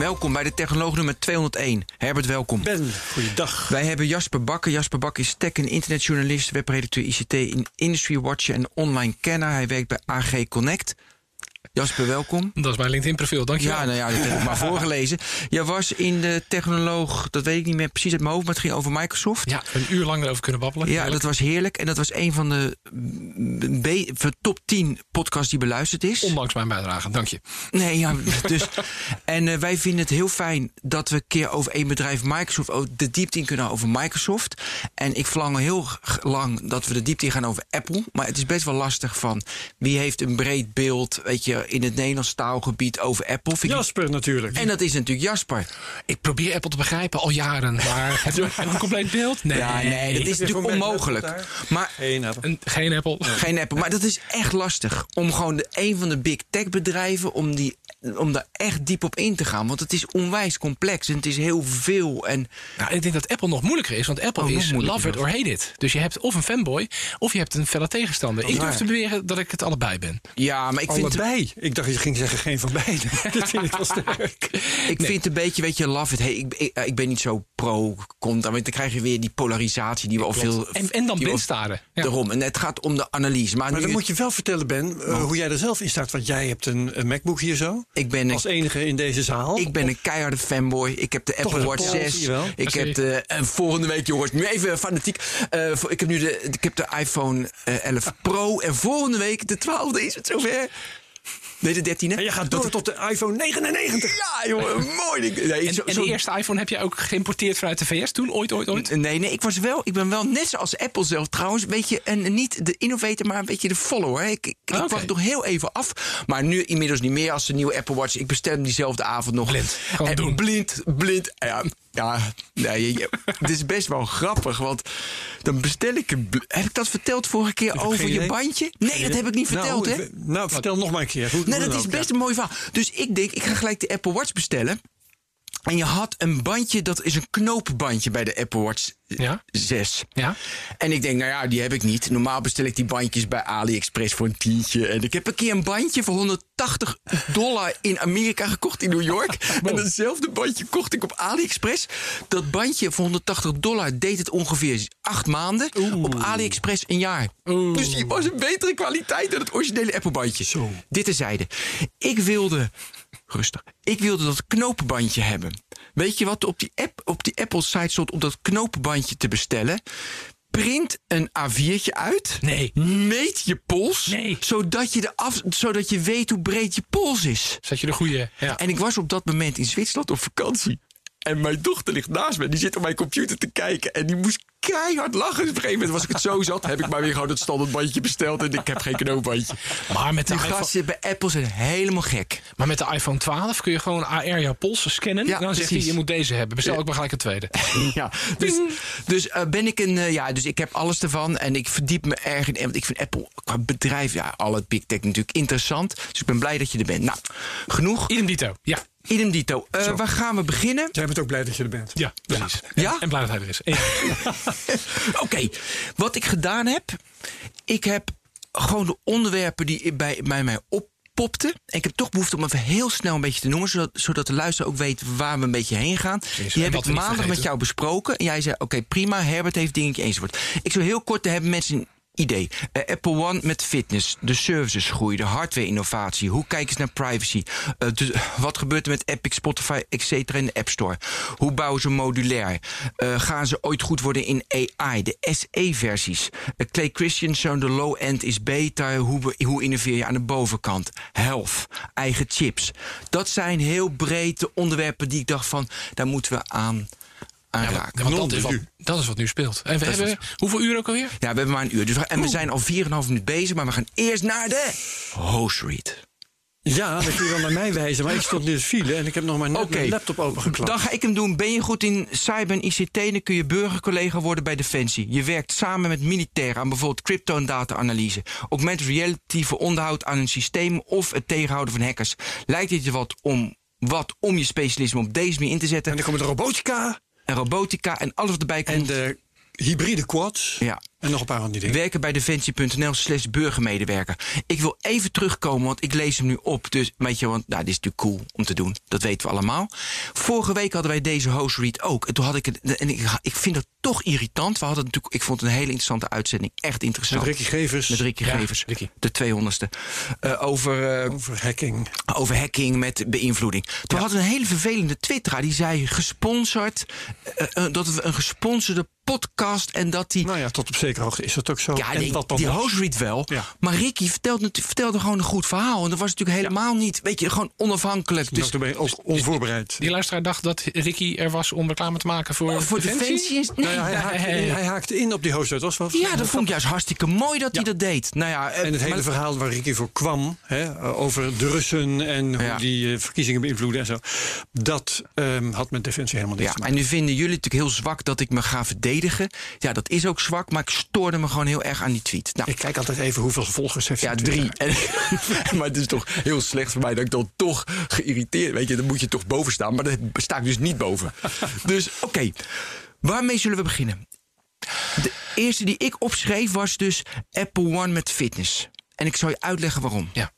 Welkom bij de Technoloog nummer 201. Herbert, welkom. Ben, goeiedag. Wij hebben Jasper Bakker. Jasper Bakker is tech- en internetjournalist, webredacteur ICT in Industry Watcher en online kenner. Hij werkt bij AG Connect. Jasper, welkom. Dat is mijn LinkedIn-profiel, dankjewel. Ja, nou ja, dat heb ik maar voorgelezen. Jij was in de Technoloog, dat weet ik niet meer precies uit mijn hoofd, maar het ging over Microsoft. Ja, een uur lang erover kunnen babbelen. Ja, Heerlijk. dat was heerlijk. En dat was een van de top 10 podcasts die beluisterd is. Ondanks mijn bijdrage, dank je. Nee, ja, dus. En eh, wij vinden het heel fijn dat we een keer over één bedrijf, Microsoft, ook de diepte in kunnen over Microsoft. En ik verlang heel lang dat we de diepte in gaan over Apple. Maar het is best wel lastig van wie heeft een breed beeld, weet je, in het Nederlands taalgebied over Apple. Vind ik- Jasper natuurlijk. En dat is natuurlijk Jasper. Ik probeer Apple te begrijpen al jaren, maar heb je een compleet beeld? Nee, Ja, nee, dat is natuurlijk onmogelijk. Maar Geen Apple. Een- geen Apple. Geen Apple. Maar dat is echt lastig. Om gewoon de, een van de big tech bedrijven. Om, die, om daar echt diep op in te gaan. Want het is onwijs complex. En het is heel veel. En Nou, ik denk dat Apple nog moeilijker is, want Apple Oh, is love it or hate it. Dus je hebt of een fanboy, of je hebt een felle tegenstander. ik durf te beweren dat ik het allebei ben. ja, maar ik vind, het, Ik dacht je ging zeggen geen van beide. dat vind ik wel sterk. ik vind het een beetje, weet je, love it. Hey, ik, ik, ik ben niet zo pro-contra. Want dan krijg je weer die polarisatie die we al veel. En, en dan die we- blind staren. Ja. Daarom. En het gaat om de analyse. Maar, dan moet je wel vertellen, Ben, eh, hoe jij er zelf in staat. Want jij hebt een, een MacBook hier zo. ik ben een Als enige in deze zaal. Ik ben een keiharde fanboy. Ik heb de Apple Watch Paul, 6. zie je wel. Ik heb de, en volgende week, jongens, nu even fanatiek. Eh, ik heb nu de, ik heb de iPhone eh, 11 Pro. En volgende week, de 12e, is het zover. Nee, de 13e. En je gaat door tot de iPhone 99. Ja, jongen, mooi. Nee, En, zo- en zo- de eerste iPhone heb je ook geïmporteerd vanuit de VS toen? Ooit, ooit, ooit? Nee, nee, ik was wel, ik ben wel net zoals Apple zelf trouwens, een beetje, en niet de innovator, maar een beetje de follower. Ik, ik, ik Oké. wacht nog heel even af. Maar nu inmiddels niet meer als de nieuwe Apple Watch. Ik bestel hem diezelfde avond nog. Blind. En doen. Blind, blind. Ja, ja nee, je- het is best wel grappig, want dan bestel ik een. Heb ik dat verteld vorige keer over je bandje? Nee, dat heb ik niet verteld, nou, hè? Nou, vertel nog maar een keer. Hoe- Nee, dat is best ja. een mooi verhaal. Dus ik denk, ik ga gelijk de Apple Watch bestellen. En je had een bandje, dat is een knoopbandje bij de Apple Watch Ja. 6. Ja. En ik denk, nou ja, die heb ik niet. Normaal bestel ik die bandjes bij AliExpress voor een tientje. En ik heb een keer een bandje voor 180 dollar in Amerika gekocht in New York. En datzelfde bandje kocht ik op AliExpress. Dat bandje voor 180 dollar deed het ongeveer acht maanden. Op AliExpress een jaar. Dus die was een betere kwaliteit dan het originele Apple bandje. Zo. Dit terzijde. Ik wilde, rustig, ik wilde dat knoopbandje hebben. Weet je wat op die, app, op die Apple site stond om dat knoopbandje te bestellen? Print een A4'tje uit. Nee. Meet je pols. Nee. Zodat je, de af, zodat je weet hoe breed je pols is. Zat je de goede? Ja. En ik was op dat moment in Zwitserland op vakantie. En mijn dochter ligt naast me. Die zit op mijn computer te kijken. En die moest keihard lachen. Op een gegeven moment was ik het zo zat. Heb ik maar weer gewoon het standaardbandje besteld. En ik heb geen knoopbandje. maar, met de Die iPhone, gasten bij Apple zijn helemaal gek. maar met de iPhone 12 kun je gewoon AR jouw pols scannen. Ja, en dan zegt hij, precies. je moet deze hebben. Bestel ook maar gelijk een tweede. Ja, dus, dus eh, ben ik een. eh, ja, dus ik heb alles ervan. En ik verdiep me erg in. Want ik vind Apple qua bedrijf, ja, al het big tech natuurlijk interessant. Dus ik ben blij dat je er bent. Nou, genoeg. Idem dito. Ja. Idem dito. Eh, waar gaan we beginnen? Jij bent ook blij dat je er bent. Ja, precies. Ja? En blij dat hij er is. Oké, wat ik gedaan heb. Ik heb gewoon de onderwerpen die bij, bij mij oppopten. En ik heb toch behoefte om even heel snel een beetje te noemen. Zodat, zodat de luisteraar ook weet waar we een beetje heen gaan. Die heb ik maandag met jou besproken. En jij zei, oké, prima. Herbert heeft dingetje enzovoort. Ik zou heel kort, hebben mensen idee. Eh, Apple One met fitness, de services groei, de hardware innovatie. Hoe kijken ze naar privacy? Eh, dus, wat gebeurt er met Epic, Spotify, et cetera in de App Store? Hoe bouwen ze modulair? Eh, gaan ze ooit goed worden in AI? De SE-versies. Clay Christensen, de low-end is beter. Hoe, hoe innoveer je aan de bovenkant? Health, eigen chips. Dat zijn heel breed de onderwerpen die ik dacht van... daar moeten we aan, aan Ja, raken. want dat is, wat, dat is wat nu speelt. En we Dat hebben hoeveel uur ook alweer? Ja, we hebben maar een uur. Dus we, en we zijn al 4,5 minuten bezig, maar we gaan eerst naar de host read. Ja, dan kun je wel naar mij wijzen. Maar ik stond in de file en ik heb nog maar net mijn laptop opengeklapt. Dan ga ik hem doen. Ben je goed in cyber en ICT, dan kun je burgercollega worden bij Defensie. Je werkt samen met militairen aan bijvoorbeeld crypto- en data-analyse. Augmented reality voor onderhoud aan een systeem of het tegenhouden van hackers. Lijkt het je wat om, wat om je specialisme op deze manier in te zetten? En dan komen de robotica En robotica en alles wat erbij en komt. de hybride quads. Ja. En nog een paar van die dingen. Werken bij defensie.nl slash burgermedewerker. Ik wil even terugkomen, want ik lees hem nu op. Dus weet je, want nou, dit is natuurlijk cool om te doen. Dat weten we allemaal. Vorige week hadden wij deze host read ook. En toen had ik het. En ik, ik vind dat toch irritant. We hadden natuurlijk, ik vond het een hele interessante uitzending. Echt interessant. Met Ricky Gevers. Met Ricky Ja, Gevers. Ricky. De 200ste. Eh, over, eh, Over hacking. over hacking met beïnvloeding. Toen hadden we een hele vervelende twitteraar. Die zei gesponsord. eh, dat we een gesponsorde podcast. En dat die. Nou ja, tot op zekere hoogte is dat ook zo. Ja, En die, dat dan die was. host read wel. Ja. Maar Ricky vertelde, vertelde gewoon een goed verhaal. En dat was natuurlijk helemaal niet, weet je, gewoon onafhankelijk. Dus Dus ook onvoorbereid. Die luisteraar dacht dat Ricky er was om reclame te maken voor, voor Defensie. Nee. Nou ja, hij, haakte in, hij haakte in op die host. Dat was wel ja, dat vond ik juist hartstikke mooi dat hij dat deed. Nou ja, eh, En het hele verhaal waar Ricky voor kwam, hè, over de Russen en hoe Ja. die eh, verkiezingen beïnvloeden en zo, dat ehm, had met Defensie helemaal niks Ja, te en nu vinden jullie natuurlijk heel zwak dat ik me ga verdedigen. Ja, dat is ook zwak, maar ik stoorde me gewoon heel erg aan die tweet. Nou, Ik kijk altijd even hoeveel volgers heeft Ja, drie. En, maar het is toch heel slecht voor mij dat ik dan toch geïrriteerd... Weet je, dan moet je toch boven staan. Maar daar sta ik dus niet boven. Dus oké, waarmee zullen we beginnen? De eerste die ik opschreef was dus Apple One met fitness. En ik zal je uitleggen waarom. Ja.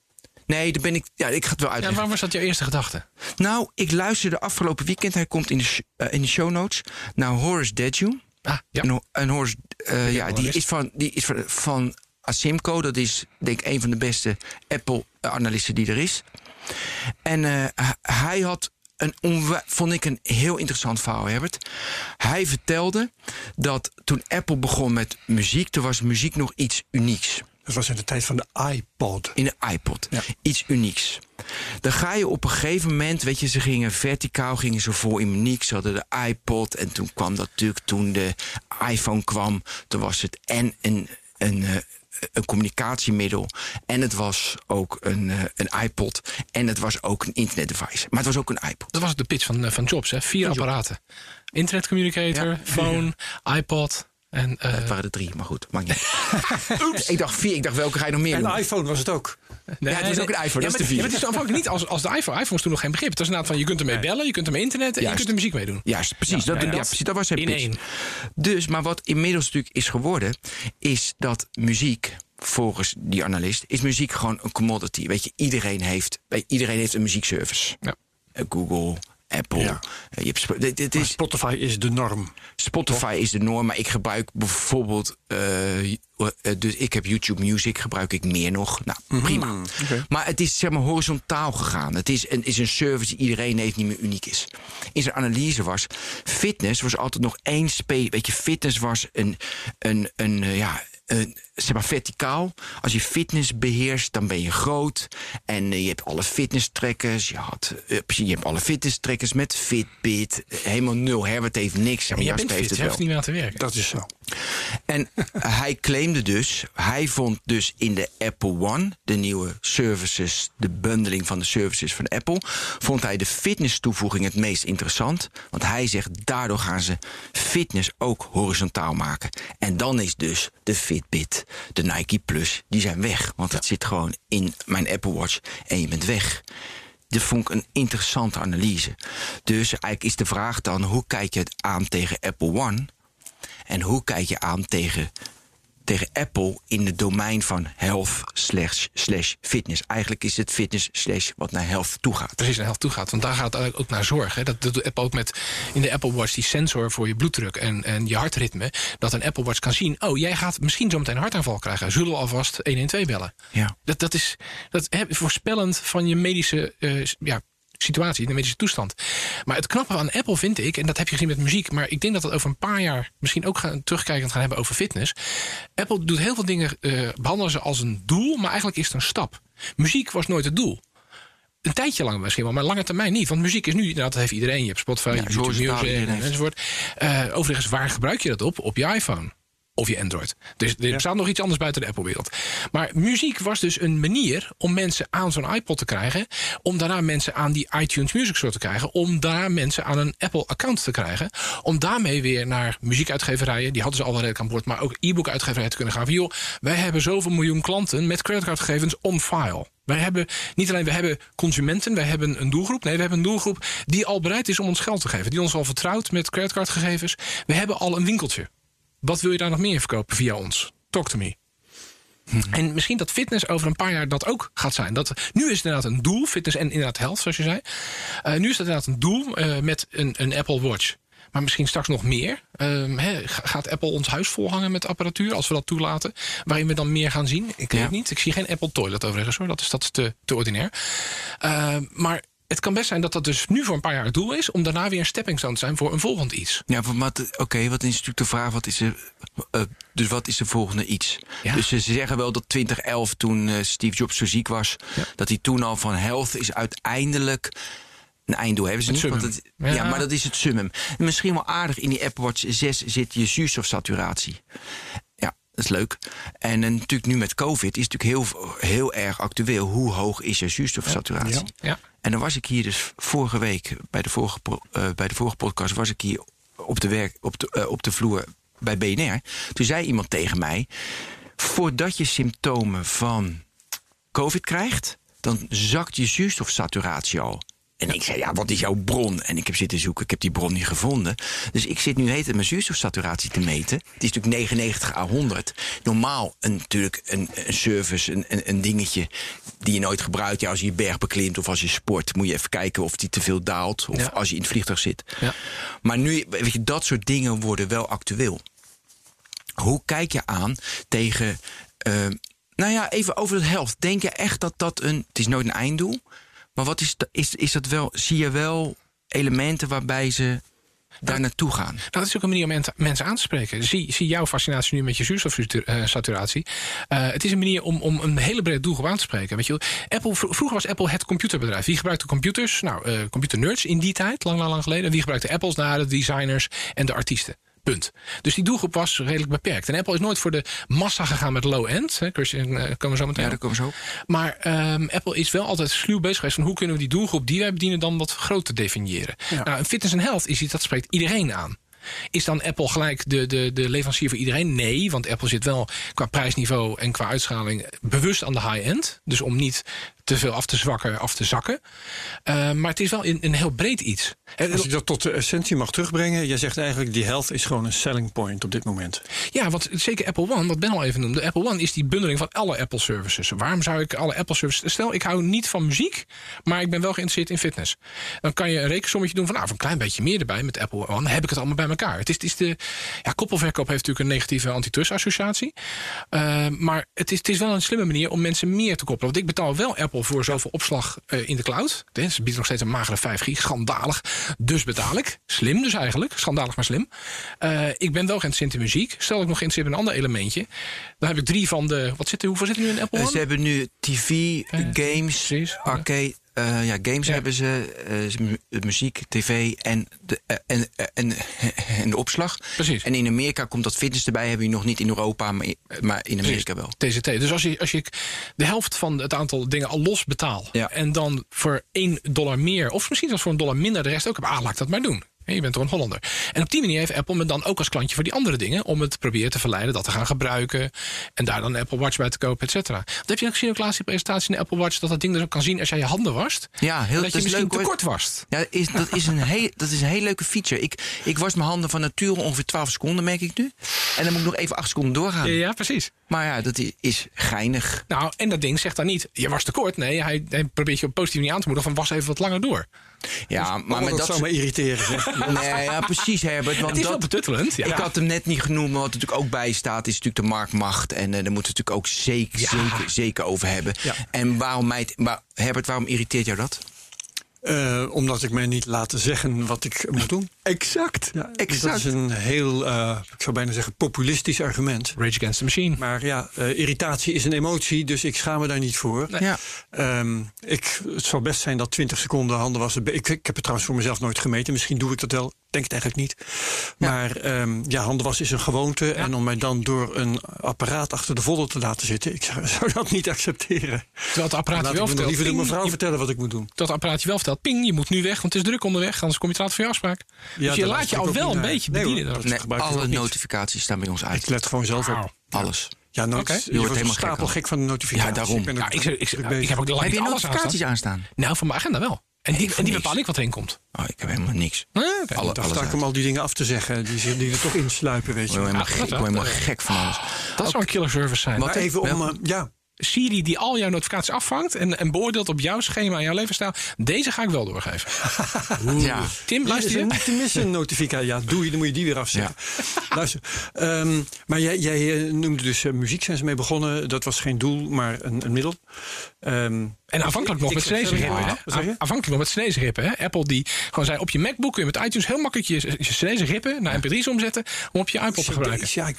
Nee, daar ben ik, ja, ik ga het wel Ja, uitleggen. waarom was dat jouw eerste gedachte? Nou, ik luisterde afgelopen weekend, hij komt in de, eh, in de show notes, naar Horace Deju. Ah, ja. En, Ho- en Horace, eh, ja, die is van, die is van, van Asimco. Dat is denk ik een van de beste Apple-analisten die er is. En eh, hij had een vond ik een heel interessant verhaal, Herbert. Hij vertelde dat toen Apple begon met muziek, toen was muziek nog iets unieks Dat was in de tijd van de iPod. in de iPod. Ja. Iets unieks. Dan ga je op een gegeven moment, weet je, ze gingen verticaal, gingen ze voor in uniek. Ze hadden de iPod en toen kwam dat natuurlijk, toen de iPhone kwam, toen was het en een, een, eh, een communicatiemiddel. En het was ook een, eh, een iPod. En het was ook een internetdevice. Maar het was ook een iPod. Dat was de pitch van, eh, van Jobs, hè? Vier apparaten. Internet communicator, Ja. phone, iPod en... eh, Het waren er drie, maar goed, maakt niet. ik dacht vier, ik dacht welke ga je nog meer En doen? de iPhone was het ook. nee, ja, het was ook een iPhone, Ja, dat is de vier. ja, maar het is aanvankelijk niet als, als de iPhone. iPhone was toen nog geen begrip. Het was inderdaad van, je kunt ermee bellen, je kunt ermee internet en je kunt er muziek mee doen. Juist, precies. Ja, dat, ja, precies, dat was zijn in pitch. één. Dus, maar wat inmiddels natuurlijk is geworden, is dat muziek, volgens die analist, is muziek gewoon een commodity. Weet je, iedereen heeft, iedereen heeft een muziekservice. Ja. Eh, Google, Apple. Ja. eh, je hebt, Sp- dit, dit Maar is, Spotify is de norm. Spotify is de norm, maar ik gebruik bijvoorbeeld. eh, eh, dus ik heb YouTube Music, gebruik ik meer nog. Nou, Mhm. prima. Maar het is zeg maar horizontaal gegaan. Het is een, is een service die iedereen heeft, niet meer uniek is. In zijn analyse was. Fitness was altijd nog één spe. Weet je, fitness was een. een, een ja, een, zeg maar verticaal. Als je fitness beheerst, dan ben je groot. En eh, je hebt alle fitness trackers. Je, had, eh, je hebt alle fitness trackers met Fitbit. Eh, helemaal nul. Herbert heeft niks. En Maar jij bent heeft fit, je het wel. niet meer aan te werken. Dat is zo. En hij claimde dus, hij vond dus in de Apple One, de nieuwe services, de bundeling van de services van Apple, vond hij de fitness toevoeging het meest interessant. Want hij zegt, daardoor gaan ze fitness ook horizontaal maken. En dan is dus de Fitbit, de Nike Plus, die zijn weg. Want het zit gewoon in mijn Apple Watch en je bent weg. Dat vond ik een interessante analyse. Dus eigenlijk is de vraag dan, hoe kijk je het aan tegen Apple One? En hoe kijk je aan tegen, tegen Apple in het domein van health slash, slash fitness? Eigenlijk is het fitness slash wat naar health toe gaat. precies naar helft toe gaat. Want daar gaat het eigenlijk ook naar zorg. Hè. Dat doet Apple ook met in de Apple Watch die sensor voor je bloeddruk en, en je hartritme. Dat een Apple Watch kan zien. Oh, jij gaat misschien zo meteen een hartaanval krijgen. Zullen we alvast 112 bellen? Ja. Dat, dat is dat, hè, voorspellend van je medische eh, ja, situatie, de medische toestand. Maar het knappe aan Apple vind ik, en dat heb je gezien met muziek, maar ik denk dat we het over een paar jaar misschien ook gaan terugkijkend gaan hebben over fitness. Apple doet heel veel dingen, eh, behandelen ze als een doel, maar eigenlijk is het een stap. Muziek was nooit het doel. Een tijdje lang misschien wel, maar lange termijn niet. Want muziek is nu, nou, dat heeft iedereen. Je hebt Spotify, je hebt zo YouTube Music enzovoort. Eh, overigens, waar gebruik je dat op? Op je iPhone. Of je Android. Dus er bestaat nog iets anders buiten de Apple-wereld. Maar muziek was dus een manier om mensen aan zo'n iPod te krijgen. Om daarna mensen aan die iTunes Music Store te krijgen. Om daarna mensen aan een Apple-account te krijgen. Om daarmee weer naar muziekuitgeverijen, die hadden ze al wel redelijk aan boord, maar ook e-book-uitgeverijen te kunnen gaan. Van, joh, wij hebben zoveel miljoen klanten met creditcardgegevens on file. Wij hebben niet alleen we hebben consumenten, wij hebben een doelgroep. Nee, we hebben een doelgroep die al bereid is om ons geld te geven. Die ons al vertrouwt met creditcardgegevens. We hebben al een winkeltje. Wat wil je daar nog meer verkopen via ons? Talk to me. En misschien dat fitness over een paar jaar dat ook gaat zijn. Dat, nu is het inderdaad een doel, fitness en inderdaad health, zoals je zei. Uh, nu is het inderdaad een doel uh, met een, een Apple Watch. Maar misschien straks nog meer. He, gaat Apple ons huis volhangen met apparatuur als we dat toelaten? Waarin we dan meer gaan zien? Ik weet Ja. het niet. Ik zie geen Apple Toilet overigens hoor. Dat is, dat is te, te ordinair. Uh, maar het kan best zijn dat dat dus nu voor een paar jaar het doel is. Om daarna weer een stepping stone te zijn voor een volgend iets. Ja, maar oké, wat is natuurlijk de vraag, wat is er, eh, dus wat is de volgende iets? Ja. Dus ze zeggen wel dat 2011, toen eh, Steve Jobs zo ziek was, Ja. dat hij toen al van health is uiteindelijk een einddoel hebben ze Het niet. Want summum. het, ja. Ja. maar dat is het summum. En misschien wel aardig in die Apple Watch 6 zit je zuurstofsaturatie. Dat is leuk. En, eh, natuurlijk nu met COVID is het natuurlijk heel, heel erg actueel. Hoe hoog is je zuurstofsaturatie? Ja. Ja. En dan was ik hier dus vorige week, bij de vorige, eh, bij de vorige podcast, was ik hier op de, werk, op, de, eh, op de vloer bij BNR. Toen zei iemand tegen mij: Voordat je symptomen van COVID krijgt, dan zakt je zuurstofsaturatie al. En ik zei, ja, wat is jouw bron? En ik heb zitten zoeken, ik heb die bron niet gevonden. Dus ik zit nu heet het mijn zuurstofsaturatie te meten. Die is natuurlijk 99 à 100. Normaal een, natuurlijk een, een service, een, een, een dingetje die je nooit gebruikt. Ja, als je je berg beklimt of als je sport, moet je even kijken of die te veel daalt. Of Ja. als je in het vliegtuig zit. Ja. Maar nu, weet je, dat soort dingen worden wel actueel. Hoe kijk je aan tegen. eh, nou ja, even over het helft. Denk je echt dat dat een. Het is nooit een einddoel. Maar wat is, is, is dat wel. Zie je wel elementen waarbij ze daar naartoe gaan? Nou, dat is ook een manier om mensen aan te spreken. Zie, zie jouw fascinatie nu met je zuurstofsaturatie. Eh het is een manier om, om een hele brede doelgroep aan te spreken. Weet je. Apple, vro- vroeger was Apple het computerbedrijf. Wie gebruikte computers? Nou, eh computernerds in die tijd, lang, lang, lang geleden. Wie gebruikte Apples? Nou, de designers en de artiesten. Punt. Dus die doelgroep was redelijk beperkt. En Apple is nooit voor de massa gegaan met low-end. Christian, eh, komen we zo meteen Ja, daar komen ze op. Maar ehm, Apple is wel altijd sluw bezig geweest van hoe kunnen we die doelgroep die wij bedienen dan wat groter definiëren. Ja. Nou, fitness en health is iets dat spreekt iedereen aan. Is dan Apple gelijk de, de, de leverancier voor iedereen? Nee, want Apple zit wel qua prijsniveau en qua uitschaling bewust aan de high-end. Dus om niet te veel af te zwakken, af te zakken. Eh, maar het is wel een, een heel breed iets. Eh, Als ik dat tot de essentie mag terugbrengen, jij zegt eigenlijk die health is gewoon een selling point op dit moment. Ja, want zeker Apple One, wat Ben al even noemde. Apple One is die bundeling van alle Apple services. Waarom zou ik alle Apple services... Stel, ik hou niet van muziek, maar ik ben wel geïnteresseerd in fitness. Dan kan je een rekensommetje doen van... nou, voor een klein beetje meer erbij met Apple One... heb ik het allemaal bij elkaar. Het is, het is de... Ja, koppelverkoop heeft natuurlijk een negatieve antitrust-associatie. Eh, maar het is, het is wel een slimme manier om mensen meer te koppelen. Want ik betaal wel Apple voor zoveel opslag eh, in de cloud. Ze biedt nog steeds een magere 5 gig. Schandalig. Dus betaal ik. Slim dus eigenlijk. Schandalig, maar slim. Eh, ik ben wel geïnteresseerd in muziek. Stel ik nog geïnteresseerd in een ander elementje. Dan heb ik drie van de... Wat zit er, hoeveel zit er nu in Apple Eh, One? ze hebben nu TV, games, precies, ja. arcade. Eh, ja, games Ja. hebben ze, mu- muziek, tv en de, en, en, en de opslag. Precies. En in Amerika komt dat fitness erbij, hebben we nog niet in Europa, maar, maar in Amerika wel. TCT. Dus als je, als je de helft van het aantal dingen al los betaal. Ja. En dan voor 1 dollar meer. Of misschien zelfs voor een dollar minder de rest ook heb. Ah, laat ik dat maar doen. Je bent toch een Hollander. En op die manier heeft Apple me dan ook als klantje voor die andere dingen. Om het te proberen te verleiden dat te gaan gebruiken. En daar dan een Apple Watch bij te kopen, et cetera. Dat heb je ook gezien ook laatst in de presentatie in de Apple Watch. Dat dat ding dus ook kan zien als jij je handen wast. Ja, heel en dat je is misschien leuk, te kort wast. Ja, is, dat, is een heel, dat is een heel leuke feature. Ik, ik was mijn handen van nature ongeveer 12 seconden, merk ik nu. En dan moet ik nog even 8 seconden doorgaan. Ja, precies. Maar ja, dat is geinig. Nou, en dat ding zegt dan niet, je was te kort. Nee, hij, hij probeert je op positieve manier aan te moedigen van was even wat langer door. Ja, maar Maar met dat, dat zou me irriteren. Zeg. Nee, ja, precies, Herbert. Want Het is wel betuttelend. Ja. Ik had hem net niet genoemd, maar wat er natuurlijk ook bij staat, is natuurlijk de marktmacht. En eh, daar moeten we het natuurlijk ook zeker, Ja. zeker, zeker over hebben. Ja. En waarom mij, maar, Herbert, waarom irriteert jou dat? Eh, omdat ik mij niet laat zeggen wat ik moet doen. Exact. Ja, dus exact. Dat is een heel, eh, ik zou bijna zeggen, populistisch argument. Rage Against the Machine. Maar ja, eh, irritatie is een emotie, dus ik schaam me daar niet voor. Ja. Ehm, ik, het zal best zijn dat 20 seconden handen wassen. Ik, ik heb het trouwens voor mezelf nooit gemeten. Misschien doe ik dat wel. Denk het eigenlijk niet. Maar ehm, ja, handen wassen is een gewoonte. En om mij dan door een apparaat achter de vodden te laten zitten, ik zou, zou dat niet accepteren. Terwijl het apparaat Laat je wel vertelt. liever de mevrouw je- vertellen wat ik moet doen. dat apparaatje wel vertelt. Ping, je moet nu weg, want het is druk onderweg. Anders kom je te laat voor je afspraak. Dus je laat je ik al wel een naar. beetje bedienen. Nee, ik alle notificaties staan bij ons Ik uit. let gewoon zelf op. Alles. Ja, Oké. je, Je wordt helemaal stapel gek van de notificaties. Ja, daarom. Ik, ben Ja, ik, ik, ik, heb ook de Heb je notificaties aanstaan. Nou, van mijn agenda wel. En die, en die bepaal ik wat erin komt. Oh, ik heb helemaal niks. Ah. Alle, Dan sta ik om al die dingen af te zeggen. Die, die er toch insluipen, weet Ik je. ik word helemaal gek van alles. Dat zou een killer service zijn. Wat- Maar even om... Eh, ja, Siri die al jouw notificaties afvangt en, en beoordeelt op jouw schema en jouw levensstijl. Deze ga ik wel doorgeven. Ja. Tim, luister je? niet te missen notificatie. Ja, doe je, dan moet je die weer afzetten. Luister, ehm, maar jij, jij eh, noemde dus eh, muziek, zijn ze mee begonnen. Dat was geen doel, maar een, een middel. Ehm, En aanvankelijk nog met ik- Chinese sorry, rippen. hè? wat zeg je? A- Aanvankelijk nog met Chinese rippen. Apple die gewoon zei op je MacBook kun je met iTunes heel makkelijk je, je Chinese rippen naar MP3's omzetten om op je iPod te gebruiken. Ja,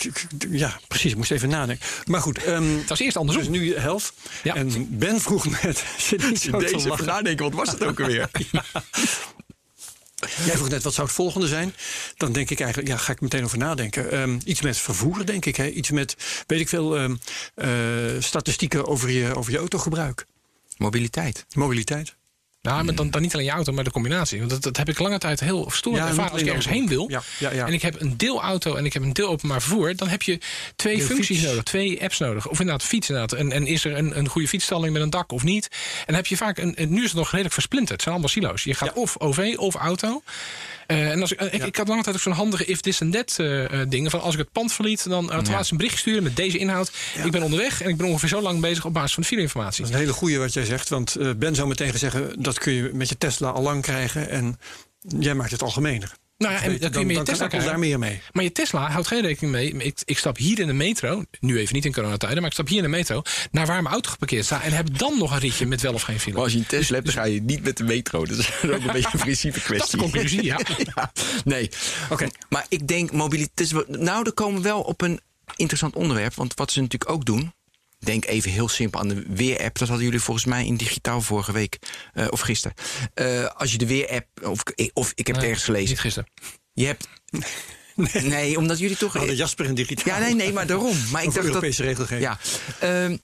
ja, precies. Ik moest even nadenken. Maar goed. ehm, Het was eerst dus andersom. Helft. Ja. En Ben vroeg net... Te lachen. nadenken, wat was het ook alweer? Jij vroeg net, wat zou het volgende zijn? Dan denk ik eigenlijk, ja, ga ik meteen over nadenken. Ehm, iets met vervoer, denk ik. Hè? Iets met, weet ik veel, ehm, eh, statistieken over je, over je autogebruik. Mobiliteit. Mobiliteit. Nou, maar dan, dan niet alleen je auto, maar de combinatie. Want dat, dat heb ik lange tijd heel stoer Ja, ervaren als ik ergens auto. heen wil. Ja, ja, ja. En ik heb een deelauto en ik heb een deel openbaar vervoer. Dan heb je twee Deel functies fiets. nodig, twee apps nodig. Of inderdaad fiets inderdaad. En, en is er een, een goede fietsstalling met een dak of niet? En dan heb je vaak, een, en nu is het nog redelijk versplinterd. Het zijn allemaal silo's. Je gaat of OV of auto. Eh, en als ik, ik, ik had lange tijd ook zo'n handige if this and that eh, eh, dingen. Van als ik het pand verliet, dan automatisch een berichtje sturen met deze inhoud. Ik ben onderweg en ik ben ongeveer zo lang bezig op basis van de fileinformatie. Dat is een hele goeie wat jij zegt. Want eh, Ben zou meteen zeggen, dat kun je met je Tesla al lang krijgen. En jij maakt het algemener. Nou ja, en dan kun je met je dan Tesla daar meer mee. Maar je Tesla houdt geen rekening mee. Ik, ik stap hier in de metro, nu even niet in coronatijden, maar ik stap hier in de metro naar waar mijn auto geparkeerd staat en heb dan nog een ritje met wel of geen file. Maar als je een Tesla hebt, dan ga je niet met de metro. Dat is ook een beetje een principe kwestie. Dat is de conclusie, ja. Ja, nee. Oké. Maar ik denk mobiliteit. Nou, er komen we wel op een interessant onderwerp. Want wat ze natuurlijk ook doen. Denk even heel simpel aan de weer-app. Dat hadden jullie volgens mij in digitaal vorige week. eh, of gisteren. Eh, als je de weer-app. Of, of ik heb het ergens gelezen. Niet gisteren. Je hebt. Nee. omdat jullie toch. Hadden Jasper in digitaal. Ja, nee, nee, maar daarom. Maar ik dacht Europese dat, regelgeving. Ja. Ehm,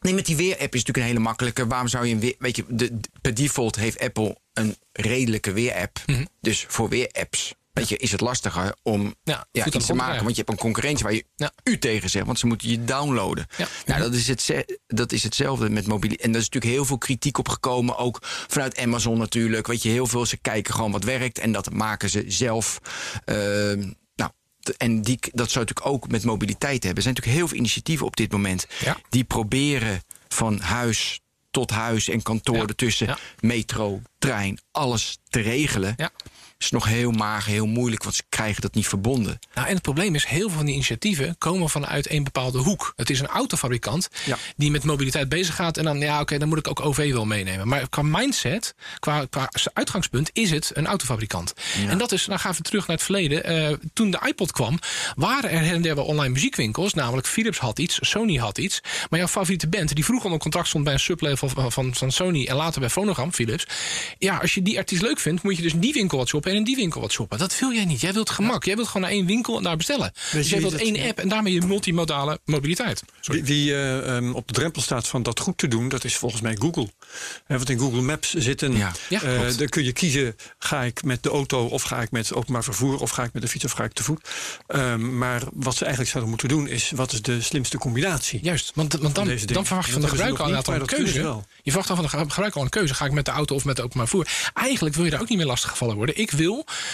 nee, met die weer-app is natuurlijk een hele makkelijke. Waarom zou je een weer... Weet je, de, de- per default heeft Apple een redelijke weer-app. Mhm. Dus voor weer-apps... Weet je, is het lastiger om Ja, iets te maken. Want je hebt een concurrentie waar je Ja. u tegen zegt. Want ze moeten je downloaden. Ja. Nou, dat is, het, dat is hetzelfde met mobiel. En daar is natuurlijk heel veel kritiek op gekomen. Ook vanuit Amazon natuurlijk. Weet je, heel veel. Ze kijken gewoon wat werkt. En dat maken ze zelf. Ehm, nou, en die, dat zou natuurlijk ook met mobiliteit hebben. Er zijn natuurlijk heel veel initiatieven op dit moment. Die proberen van huis tot huis en kantoor ertussen. Metro, trein, alles te regelen. Ja. Is nog heel mager, heel moeilijk. Want ze krijgen dat niet verbonden. Nou, en het probleem is, heel veel van die initiatieven komen vanuit een bepaalde hoek. Het is een autofabrikant Ja. die met mobiliteit bezig gaat. En dan, ja, oké, dan moet ik ook OV wel meenemen. Maar qua mindset, qua, qua uitgangspunt, is het een autofabrikant. En dat is, nou gaan we terug naar het verleden. Eh, toen de iPod kwam, waren er her en der wel online muziekwinkels. Namelijk Philips had iets, Sony had iets. Maar jouw favoriete band, die vroeger onder contract stond bij een sublabel van, van, van Sony en later bij Phonogram, Philips. Ja, als je die artiest leuk vindt, moet je dus in die winkel wat shoppen en in die winkel wat shoppen. Dat wil jij niet. Jij wilt gemak. Jij wilt gewoon naar één winkel en daar bestellen. dus je jij wilt één app en daarmee je multimodale mobiliteit. Wie, wie eh, ehm, op de drempel staat van dat goed te doen, dat is volgens mij Google. Eh, want in Google Maps zitten. Ja. Ja, eh, dan kun je kiezen: ga ik met de auto, of ga ik met openbaar vervoer, of ga ik met de fiets, of ga ik te voet. Ehm, maar wat ze eigenlijk zouden moeten doen, is wat is de slimste combinatie? Juist, want, want dan, dan verwacht je En van de gebruiker al een keuze. Je verwacht dan van de gebruiker al een keuze. Ga ik met de auto of met de openbaar vervoer? Eigenlijk wil je daar ook niet meer lastiggevallen worden. Ik wil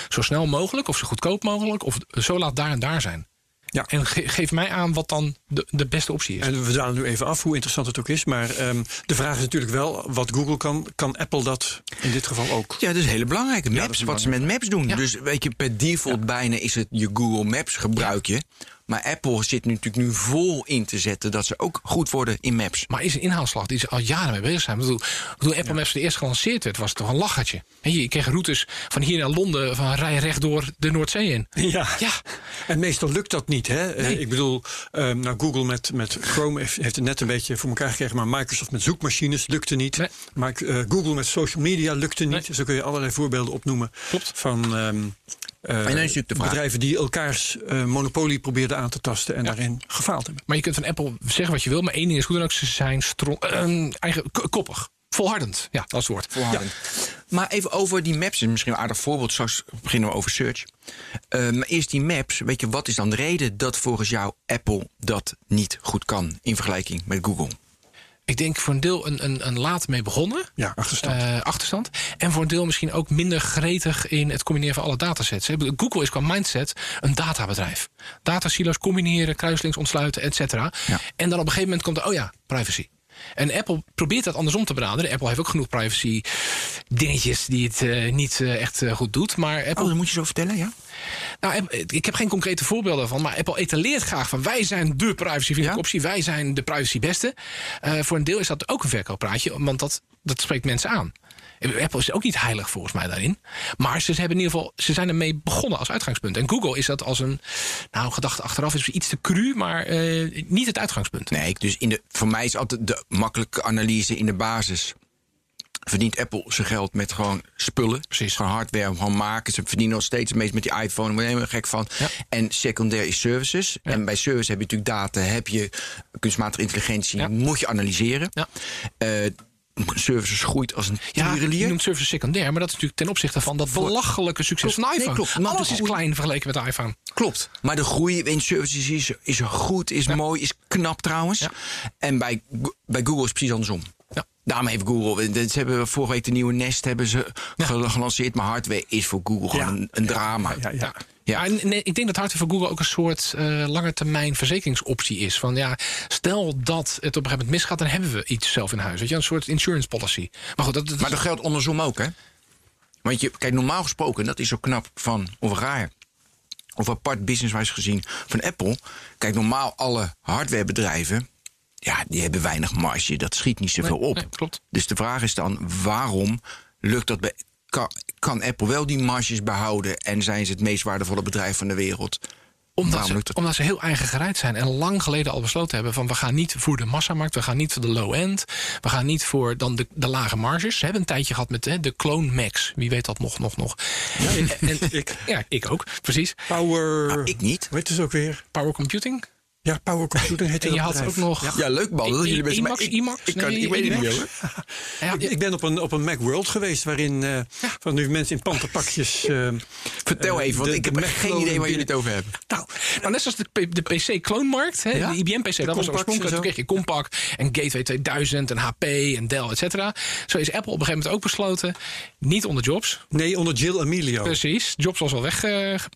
zo snel mogelijk of zo goedkoop mogelijk of zo laat daar en daar zijn. Ja. En ge- geef mij aan wat dan de, de beste optie is. En we dalen nu even af, hoe interessant het ook is. Maar ehm, de vraag is natuurlijk wel, wat Google kan, kan Apple dat in dit geval ook? Ja, dat is een hele belangrijke. Maps, wat ze met Maps doen. Ja. Dus weet je, per default bijna is het je Google Maps gebruik je. Maar Apple zit nu natuurlijk nu vol in te zetten dat ze ook goed worden in Maps. Maar is een inhaalslag die ze al jaren mee bezig zijn. Ik bedoel, toen Apple Maps de eerst gelanceerd werd, was het toch een lachertje. Je kreeg routes van hier naar Londen, van rij rechtdoor de Noordzee in. Ja. Ja, En meestal lukt dat niet. Hè? Eh, ik bedoel, ehm, nou, Google met, met Chrome heeft, heeft het net een beetje voor elkaar gekregen. Maar Microsoft met zoekmachines lukte niet. Nee. Maar eh, Google met social media lukte niet. Nee. Zo kun je allerlei voorbeelden opnoemen. Klopt. Van ehm, eh, dan is natuurlijk de vraag- bedrijven die elkaars eh, monopolie probeerden aan te tasten. En daarin gefaald hebben. maar je kunt van Apple zeggen wat je wil. Maar één ding is goed dan ook, ze zijn stro- eh, eigen, koppig. Volhardend, ja, dat is het woord. volhouden. Maar even over die maps, is misschien een aardig voorbeeld. Straks beginnen we over search. Eh, maar eerst die maps. Weet je, wat is dan de reden dat volgens jou Apple dat niet goed kan in vergelijking met Google? Ik denk voor een deel een, een, een laat mee begonnen. Ja, achterstand. eh, achterstand. En voor een deel misschien ook minder gretig in het combineren van alle datasets. Google is qua mindset een databedrijf. Datasilo's combineren, kruislinks ontsluiten, et cetera. Ja. En dan op een gegeven moment komt er, oh ja, privacy. En Apple probeert dat andersom te benaderen. Apple heeft ook genoeg privacy dingetjes die het eh, niet eh, echt eh, goed doet. Maar Apple Oh, dat moet je zo vertellen, ja? nou, ik heb geen concrete voorbeelden van, maar Apple etaleert graag van wij zijn de privacyvriendelijke Ja? optie, wij zijn de privacy beste. Voor een deel is dat ook een verkooppraatje, want dat, dat spreekt mensen aan. Apple is ook niet heilig volgens mij daarin. Maar ze, hebben in ieder geval, ze zijn ermee begonnen als uitgangspunt. En Google is dat als een, nou, gedachte achteraf is iets te cru, maar eh, niet het uitgangspunt. Nee, dus in de, voor mij is altijd de makkelijke analyse in de basis. Verdient Apple zijn geld met gewoon spullen. Precies. Gewoon hardware, gewoon maken. Ze verdienen nog steeds het meest met die iPhone. Daar helemaal gek van. Ja. En secundair is services. En bij service heb je natuurlijk data. Heb je kunstmatige intelligentie. Ja. Moet je analyseren. Ja. Services groeit als een Ja, je noemt service secundair, maar dat is natuurlijk ten opzichte van dat belachelijke succes van de Nee, iPhone. klopt. Maar Alles is klein vergeleken met de iPhone. Klopt. Maar de groei in services is, is goed, is mooi, is knap trouwens. Ja. En bij, bij Google is het precies andersom. Daarom heeft Google, ze hebben vorige week de nieuwe Nest hebben ze gel- gelanceerd, maar hardware is voor Google gewoon een, een drama. Ja, ja. Nee, ik denk dat hardware voor Google ook een soort eh lange termijn verzekeringsoptie is. Van ja, stel dat het op een gegeven moment misgaat, dan hebben we iets zelf in huis. Weet je, een soort insurance policy. Maar goed, dat, dat Maar dat geldt andersom ook, hè? Want je, kijk, normaal gesproken, dat is zo knap van, of raar, of apart businesswise gezien van Apple. Kijk, normaal alle hardwarebedrijven, ja, die hebben weinig marge. Dat schiet niet zoveel Nee, op. nee, klopt. Dus de vraag is dan, waarom lukt dat bij... Kan, kan Apple wel die marges behouden en zijn ze het meest waardevolle bedrijf van de wereld? Omdat ze, omdat ze heel eigen gereid zijn en lang geleden al besloten hebben van we gaan niet voor de massamarkt, we gaan niet voor de low-end, we gaan niet voor dan de, de lage marges. Ze hebben een tijdje gehad met hè, de Clone Max. Wie weet dat nog, nog, nog. Ja, en, ik. ja, ik ook, precies. Power. Ah, ik niet. Hoe heet het ook weer? Power Computing. Ja, Power heette En je had ook nog. Ja, leuk man. Dat jullie best- maar IMAX, ik- IMAX? ik kan- Nee, ik weet het niet hoor. Ja, Ik, ik ben op een, op een Macworld geweest waarin eh, van nu mensen in panterpakjes. eh, Vertel eh, even, want de- ik heb geen idee waar jullie het over hebben. Nou, nou, net zoals de, de PC-kloonmarkt, hè, de IBM-PC, dat was oorspronkelijk. Toen kreeg je Compaq en Gateway 2000 en HP en Dell, et cetera. Zo is Apple op een gegeven moment ook besloten, niet onder Jobs. Nee, onder Jill Emilio. Precies, Jobs was al weggewerkt.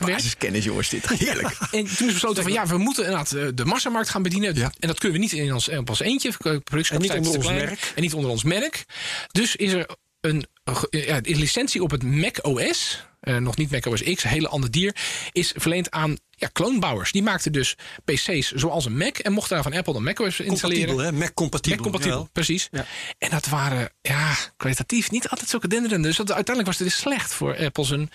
Basiskennis, jongens, dit. Heerlijk. En toen is besloten van ja, we moeten inderdaad eh, de massamarkt gaan bedienen. Ja. En dat kunnen we niet in ons, op ons eentje. En niet onder ons klein. merk. En niet onder ons merk. Dus is er een, ja, een licentie op het Mac OS. eh, nog niet Mac OS X, een hele ander dier. Is verleend aan ja, kloonbouwers. Die maakten dus PC's zoals een Mac. En mochten daar van Apple dan Mac OS installeren. Compatibel, hè? Mac-compatibel, jawel. precies. Ja. En dat waren ja, kwalitatief niet altijd zulke denderende. Dus dat, uiteindelijk was het dus slecht voor Apple zijn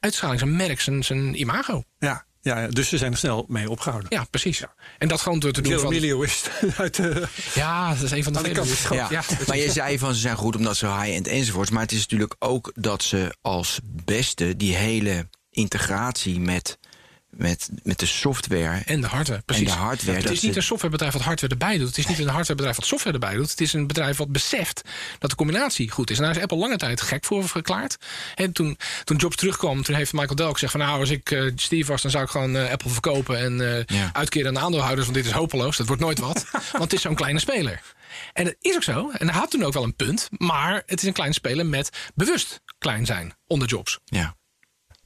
uitstraling, zijn merk, zijn, zijn imago. Ja, ja, dus ze zijn er snel mee opgehouden. Ja, precies. En dat gewoon door te doen van... Emilio is uit de. Ja, dat is een van de de vele. kant. Ja, Ja, maar je zei van ze zijn goed omdat ze high-end enzovoorts. Maar het is natuurlijk ook dat ze als beste die hele integratie met, met, met de software. En de hardware, precies. de hardware, het is niet een softwarebedrijf wat hardware erbij doet. Het is niet een hardwarebedrijf wat software erbij doet. Het is een bedrijf wat beseft dat de combinatie goed is. En daar is Apple lange tijd gek voor verklaard. En toen, toen Jobs terugkwam, toen heeft Michael Dell gezegd van... nou, als ik eh, Steve was, dan zou ik gewoon eh, Apple verkopen... en Ja. uitkeren aan de aandeelhouders, want dit is hopeloos. Dat wordt nooit wat, want het is zo'n kleine speler. En dat is ook zo. En hij had toen ook wel een punt. Maar het is een kleine speler met bewust klein zijn onder Jobs. Ja.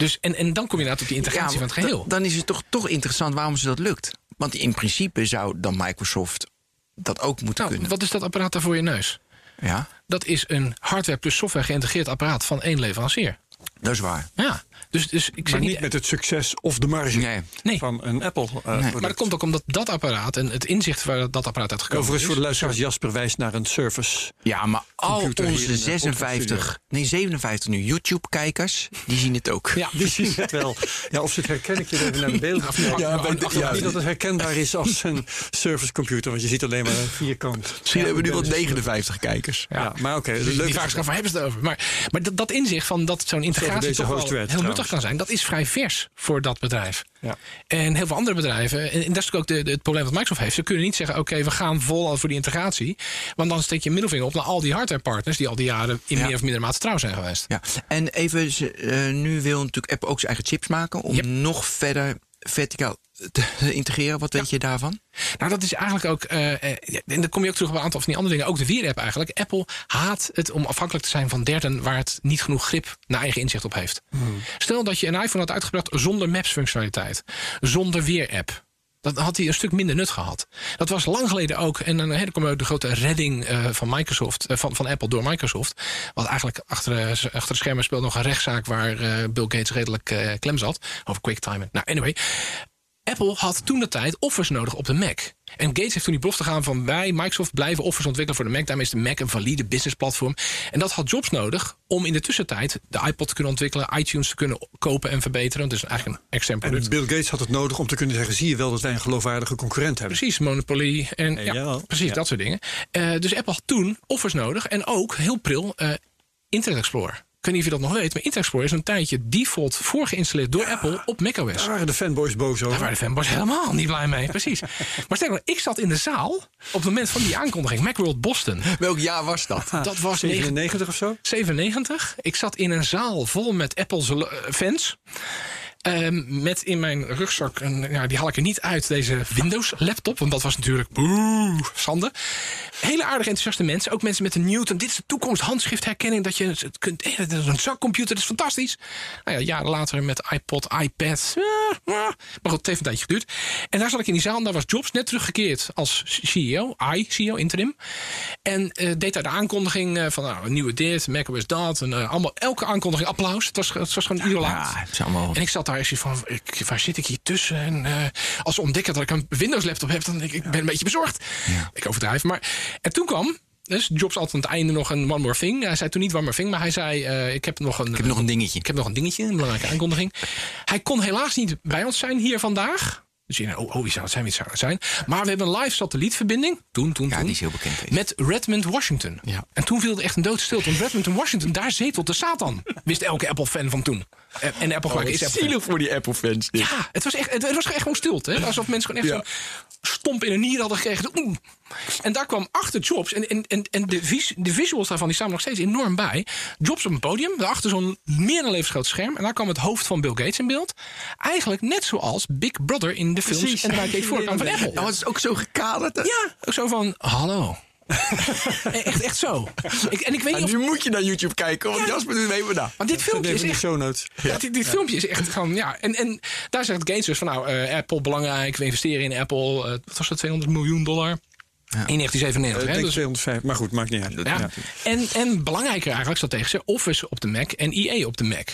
Dus, en, en dan kom je inderdaad op die integratie van het geheel. da- Dan is het toch, toch interessant waarom ze dat lukt. Want in principe zou dan Microsoft dat ook moeten Nou, kunnen. wat is dat apparaat daar voor je neus? Ja. Dat is een hardware plus software geïntegreerd apparaat van één leverancier. Dat is waar. Ja, dus, dus ik zeg Maar niet... niet met het succes of de marge Nee. Nee. van een Apple. eh, Nee. Maar dat komt ook omdat dat apparaat en het inzicht waar dat apparaat uit gekomen Overigens is. voor de luisteraars, Jasper wijst naar een Surface. Ja, maar al onze de 56, nee 57 nu YouTube-kijkers, die zien het ook. Ja, Die zien het wel. Ja, of ze het herkennen, ik je even naar de beeld. Ja, Ja, ja, ja. niet dat het herkenbaar is als een Surface computer, want je ziet alleen maar een vierkant. Misschien hebben we nu wel Ja, 59 kijkers. Ja, maar oké. Dus leuk die vraag is waar hebben ze het over? Maar, maar dat, dat inzicht van dat zo'n integratie deze toch wel heel nuttig kan zijn, dat is vrij vers voor dat bedrijf. Ja. En heel veel andere bedrijven, en en dat is natuurlijk ook de, de- het probleem wat Microsoft heeft. Ze kunnen niet zeggen, oké, we gaan vol al voor die integratie. Want dan steek je een middelvinger op naar al die hardwarepartners die al die jaren in Ja. meer of mindere mate trouw zijn geweest. Ja, en even, eh, nu wil natuurlijk Apple ook zijn eigen chips maken om Yep. nog verder verticaal te integreren. Wat weet je daarvan? Nou, dat is eigenlijk ook, eh, eh, en dan kom je ook terug op een aantal van die andere dingen. Ook de Weer-app eigenlijk. Apple haat het om afhankelijk te zijn van derden waar het niet genoeg grip naar eigen inzicht op heeft. Stel dat je een iPhone had uitgebracht zonder Maps-functionaliteit, zonder Weer-app. Dan had hij een stuk minder nut gehad. Dat was lang geleden ook. En dan, hè, kwam de grote redding eh, van Microsoft, van, van Apple door Microsoft. Want eigenlijk achter, achter de schermen speelt nog een rechtszaak waar Bill Gates redelijk klem zat. Over QuickTime. Nou, anyway. Apple had toen de tijd offers nodig op de Mac. En Gates heeft toen die belofte gedaan van wij, Microsoft, blijven offers ontwikkelen voor de Mac. Daarmee is de Mac een valide businessplatform. En dat had Jobs nodig om in de tussentijd de iPod te kunnen ontwikkelen, iTunes te kunnen kopen en verbeteren. Dus eigenlijk een product. En Bill Gates had het nodig om te kunnen zeggen: zie je wel dat wij een geloofwaardige concurrent hebben. Precies, Monopoly en ja, ja. precies Ja. dat soort dingen. Eh, dus Apple had toen offers nodig en ook heel pril eh, Internet Explorer. Ik weet niet of je dat nog weet, maar Internet Explorer is een tijdje default voorgeïnstalleerd door Apple op macOS. Daar waren de fanboys boos Daar over. waren de fanboys helemaal niet blij mee, precies. Maar nog, ik zat in de zaal op het moment van die aankondiging, Macworld Boston. Welk jaar was dat? Dat was 9 97 of zo? 97. Ik zat in een zaal vol met Apple's eh, fans. Ehm, met in mijn rugzak, een, ja, die haal ik er niet uit, deze Windows laptop. Want dat was natuurlijk boe, schande. Hele aardige enthousiaste mensen. Ook mensen met een Newton. Dit is de toekomst, handschriftherkenning. Dat je het kunt, eh, dat is een zakcomputer, dat is fantastisch. Nou ja, jaren later met iPod, iPad. eh. Maar goed, het heeft een tijdje geduurd. En daar zat ik in die zaal. En daar was Jobs net teruggekeerd als CEO. I-CEO, interim. En eh, deed daar de aankondiging van nou, een nieuwe dit, macOS dat. En, allemaal, elke aankondiging applaus. Het was, het was gewoon idolaat. Ja, het is allemaal... En ik zat daar eens van, ik, waar zit ik hier tussen? En eh, als ze ontdekken dat ik een Windows laptop heb, dan ik, ik ben een beetje bezorgd. Ik overdrijf. Maar en toen kwam, dus Jobs altijd aan het einde nog een one more thing. Hij zei toen niet one more thing, maar hij zei, eh, ik heb nog een, Ik heb nog een dingetje. ik heb nog een dingetje, een belangrijke aankondiging. Hij kon helaas niet bij ons zijn hier vandaag. Dus je, oh, oh, wie zou het zijn, wie zou het zijn? Maar we hebben een live satellietverbinding. Toen, toen, Ja, toen. die is heel bekend. Met Redmond, Washington. Ja. En toen viel er echt een doodstilte. Want Redmond en Washington, daar zetelt de Satan. Wist elke Apple-fan van toen. En- Apple gelijk is Apple. zielig voor die Apple-fans. Ja, het was, echt, het was echt gewoon stilte. Hè? Alsof mensen gewoon echt Ja. zo'n stomp in een nier hadden gekregen. Oeh. En daar kwam achter Jobs. En, en, en, en de, vis, de visuals daarvan die staan nog steeds enorm bij. Jobs op een podium. Daarachter zo'n meer dan levensgroot scherm. En daar kwam het hoofd van Bill Gates in beeld. Eigenlijk net zoals Big Brother in de films. Precies. En waar Gates voorkwam van Apple. Nou, het is ook zo gekaderd. hè? Ja, ook zo van, hallo. echt, echt zo. Ik, en ik weet niet of... nu moet je naar YouTube kijken, want Ja. Jasper doet even na. Want dit filmpje is echt show notes. Ja, dit, dit filmpje is echt gewoon, ja. En, en daar zegt Gates dus van, nou, eh, Apple belangrijk, we investeren in Apple. eh, wat was dat, 200 miljoen dollar? In 1997. Ik hè? denk Dus, 205, maar goed, maakt niet uit. ja. Ja. En, en belangrijker eigenlijk strategische Office op de Mac en EA op de Mac.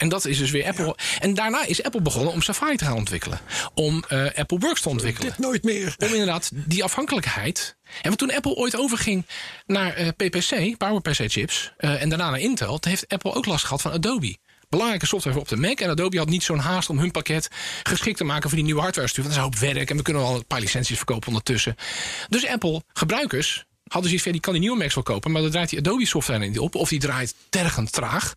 En dat is dus weer Apple. En daarna is Apple begonnen om Safari te gaan ontwikkelen. Om eh, Apple Works te ontwikkelen. Nooit meer. Om inderdaad die afhankelijkheid. En want toen Apple ooit overging naar eh, PPC, PowerPC chips, eh, en daarna naar Intel, toen heeft Apple ook last gehad van Adobe. Belangrijke software op de Mac. En Adobe had niet zo'n haast om hun pakket geschikt te maken voor die nieuwe hardware stuur. Want dat is een hoop werk en we kunnen wel een paar licenties verkopen ondertussen. Dus Apple, gebruikers, hadden zoiets van die kan die nieuwe Macs wel kopen, maar dan draait die Adobe software niet op. Of die draait tergend traag.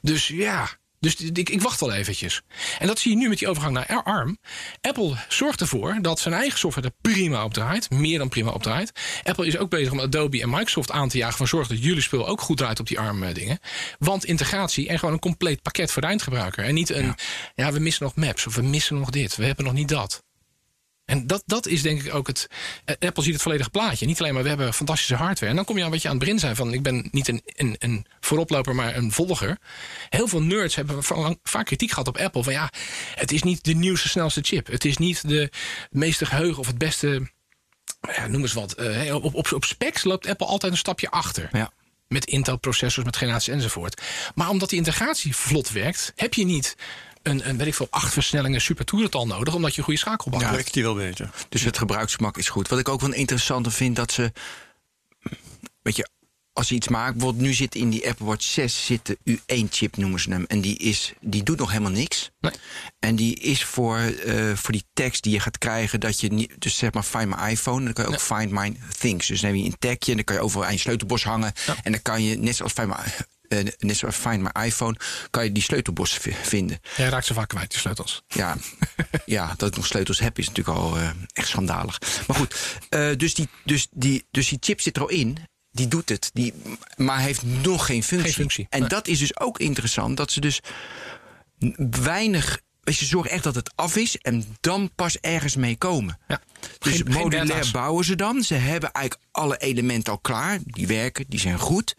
Dus ja, dus ik, ik wacht wel eventjes. En dat zie je nu met die overgang naar ARM. Apple zorgt ervoor dat zijn eigen software er prima op draait. Meer dan prima op draait. Apple is ook bezig om Adobe en Microsoft aan te jagen... van zorg dat jullie spul ook goed draait op die ARM-dingen. Want integratie en gewoon een compleet pakket voor de eindgebruiker. En niet een, ja. we missen nog maps of we missen nog dit. We hebben nog niet dat. En dat, dat is denk ik ook het. eh, Apple ziet het volledige plaatje. Niet alleen maar we hebben fantastische hardware. En dan kom je aan wat je aan het begin zei: van ik ben niet een, een, een vooroploper, maar een volger. Heel veel nerds hebben vaak kritiek gehad op Apple. Van ja, het is niet de nieuwste, snelste chip. Het is niet de meeste geheugen of het beste. Ja, noem eens wat. Eh, op, op, op specs loopt Apple altijd een stapje achter. Ja. Met Intel-processors, met generaties enzovoort. Maar omdat die integratie vlot werkt, heb je niet een, een weet ik veel, acht versnellingen super toerental nodig, omdat je een goede schakelbak Ja, hebt. die wel beter. Dus het gebruiksgemak is goed. Wat ik ook wel interessanter vind, dat ze. Weet je, als ze iets maken. Bijvoorbeeld, nu zit in die Apple Watch 6 zit de U1-chip, noemen ze hem. En die, is, die doet nog helemaal niks. Nee. En die is voor, eh, voor die tekst die je gaat krijgen. Dat je niet. Dus zeg maar, find my iPhone. Dan kan je ook find my things. Dus dan heb je een tagje. En dan kan je overal aan je sleutelbos hangen. En dan kan je, net zoals find my. Eh, net zoals Find My iPhone, kan je die sleutelbos vi- vinden. Jij raakt ze vaak kwijt, die sleutels. Ja, ja, dat ik nog sleutels heb is natuurlijk al eh, echt schandalig. Maar goed, eh, dus, die, dus, die, dus die chip zit er al in. Die doet het, die, maar heeft nog geen functie. Geen functie, En nee. dat is dus ook interessant, dat ze dus weinig... Weet je, zorg echt dat het af is en dan pas ergens mee komen. Ja. Dus Geen- modulair bouwen ze dan. Ze hebben eigenlijk alle elementen al klaar. Die werken, die zijn goed.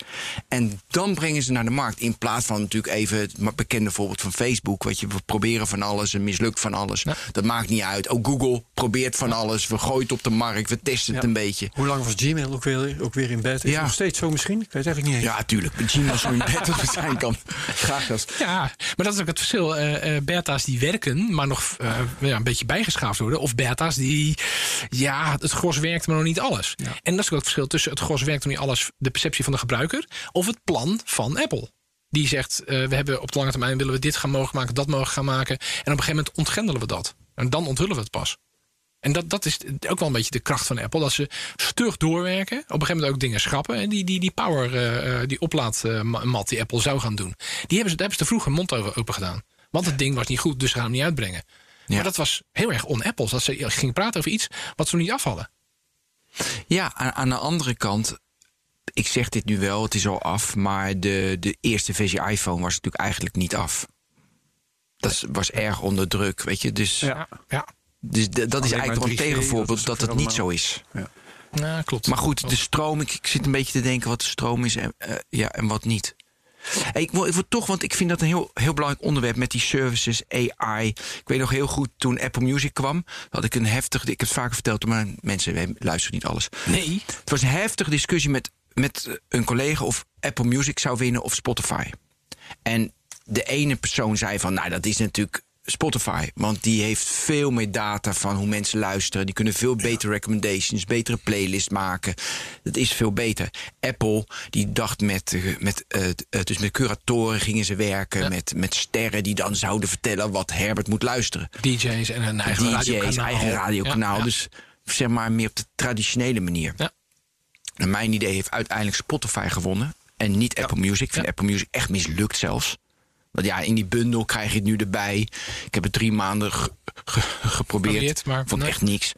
En dan brengen ze naar de markt. In plaats van natuurlijk even het bekende voorbeeld van Facebook. Wat je, we proberen van alles en mislukt van alles. Dat maakt niet uit. Ook Google probeert van alles. We gooien het op de markt. We testen het een beetje. Hoe lang was Gmail ook weer, ook weer in bed? Is Ja. het nog steeds zo misschien? Ik weet het eigenlijk niet eens. Ja, tuurlijk. Gmail zo in bed als het zijn kan. Graag als. Ja, maar dat is ook het verschil. Eh, eh, beta's die werken, maar nog eh, ja, een beetje bijgeschaafd worden. Of beta's die, ja, het gros werkt, maar nog niet alles. En dat is ook het verschil tussen het gros werkt, maar niet alles, de perceptie van de gebruiker, of het plan van Apple. Die zegt, eh, we hebben op de lange termijn willen we dit gaan mogelijk maken, dat mogelijk gaan maken. En op een gegeven moment ontgrendelen we dat. En dan onthullen we het pas. En dat, dat is ook wel een beetje de kracht van Apple. Dat ze stug doorwerken. Op een gegeven moment ook dingen schrappen. En die, die, die power, eh, eh, die oplaadmat die Apple zou gaan doen. Die hebben ze, daar hebben ze te vroeg hun mond over open gedaan. Want het ding was niet goed, dus ze gaan hem niet uitbrengen. Ja. Maar dat was heel erg on-Apples. Dat ze gingen praten over iets wat ze niet af hadden. Ja, aan, aan de andere kant. Ik zeg dit nu wel, het is al af. Maar de, de eerste versie iPhone was natuurlijk eigenlijk niet af. Dat was erg onder druk, weet je. Dus, Ja. Ja, dus de- dat is eigenlijk nog een 3G, tegenvoorbeeld dat dat het niet zo is. ja klopt. Maar goed, de stroom, ik, ik zit een beetje te denken wat de stroom is en, eh, ja, en wat niet. Hey, ik, wil, ik wil toch, want ik vind dat een heel, heel belangrijk onderwerp met die services, AI. Ik weet nog heel goed, toen Apple Music kwam, had ik een heftige, ik heb het vaker verteld, maar mensen luisteren niet alles. Nee. Het was een heftige discussie met, met een collega of Apple Music zou winnen of Spotify. En de ene persoon zei van, nou dat is natuurlijk Spotify. Want die heeft veel meer data van hoe mensen luisteren. Die kunnen veel betere recommendations, betere playlist maken. Dat is veel beter. Apple, die dacht met, eh, met, eh, eh, dus met curatoren gingen ze werken. Met, met sterren die dan zouden vertellen wat Herbert moet luisteren. DJ's en een eigen DJ's, radiokanaal. eigen radiokanaal. Ja, ja. Dus zeg maar meer op de traditionele manier. Ja. Naar mijn idee heeft uiteindelijk Spotify gewonnen. En niet Apple Music. Ik vind. Apple Music echt mislukt zelfs. Want ja, in die bundel krijg je het nu erbij. Ik heb het drie maanden ge- ge- geprobeerd. Geprobeerd, maar Vond nee. echt niks.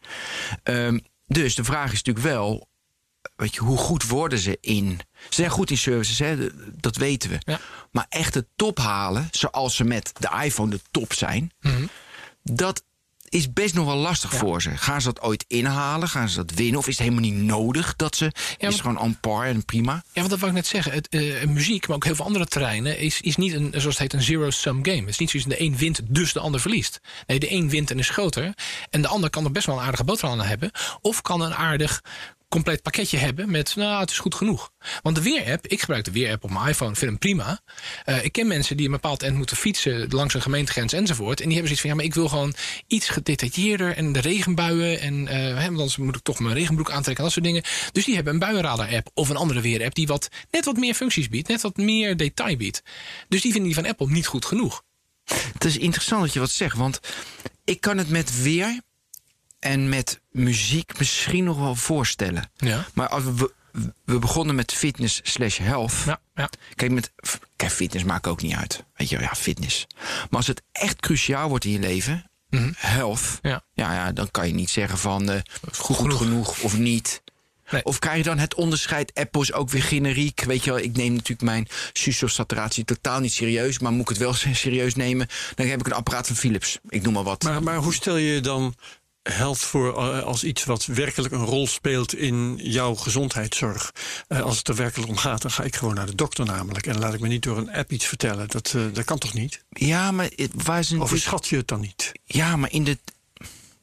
Ehm, dus de vraag is natuurlijk wel... Weet je, hoe goed worden ze in... Ze zijn goed in services, hè, dat weten we. Ja. Maar echt de top halen, zoals ze met de iPhone de top zijn... Mhm. dat is best nog wel lastig voor ze. Gaan ze dat ooit inhalen? Gaan ze dat winnen? Of is het helemaal niet nodig dat ze... is want- het gewoon on par en prima? Ja, want dat wou ik net zeggen. Het, eh, muziek, maar ook heel veel andere terreinen, is, is niet een, zoals het heet, een zero-sum game. Het is niet zoals de een wint, dus de ander verliest. Nee, de een wint en is groter. En de ander kan er best wel een aardige boterham aan hebben. Of kan een aardig compleet pakketje hebben met, nou, het is goed genoeg. Want de Weer-app, ik gebruik de Weer-app op mijn iPhone, vind hem prima. Eh, ik ken mensen die een bepaald eind moeten fietsen langs een gemeentegrens enzovoort. En die hebben zoiets van, ja, maar ik wil gewoon iets gedetailleerder en de regenbuien. En eh, hè, anders moet ik toch mijn regenbroek aantrekken en dat soort dingen. Dus die hebben een buienradar-app of een andere Weer-app die wat, net wat meer functies biedt, net wat meer detail biedt. Dus die vinden die van Apple niet goed genoeg. Het is interessant dat je wat zegt, want ik kan het met weer en met muziek misschien nog wel voorstellen. Ja. Maar als we, we begonnen met fitness slash health. Ja, ja. Kijk, met, kijk, fitness maakt ook niet uit. Weet je, wel, ja, fitness. Maar als het echt cruciaal wordt in je leven, health, Mhm. Ja. ja, ja, dan kan je niet zeggen van eh, goed, genoeg. genoeg. of niet. Nee. Of krijg je dan het onderscheid, Apple is ook weer generiek. Weet je wel, ik neem natuurlijk mijn susosaturatie totaal niet serieus. Maar moet ik het wel serieus nemen, dan heb ik een apparaat van Philips. Ik noem maar wat. Maar, maar hoe stel je dan health voor eh, als iets wat werkelijk een rol speelt in jouw gezondheidszorg? Eh, als het er werkelijk om gaat, dan ga ik gewoon naar de dokter namelijk. En laat ik me niet door een app iets vertellen. Dat, eh, dat kan toch niet? ja, maar het, waar is een, Overschat je het dan niet? Ja, maar in de.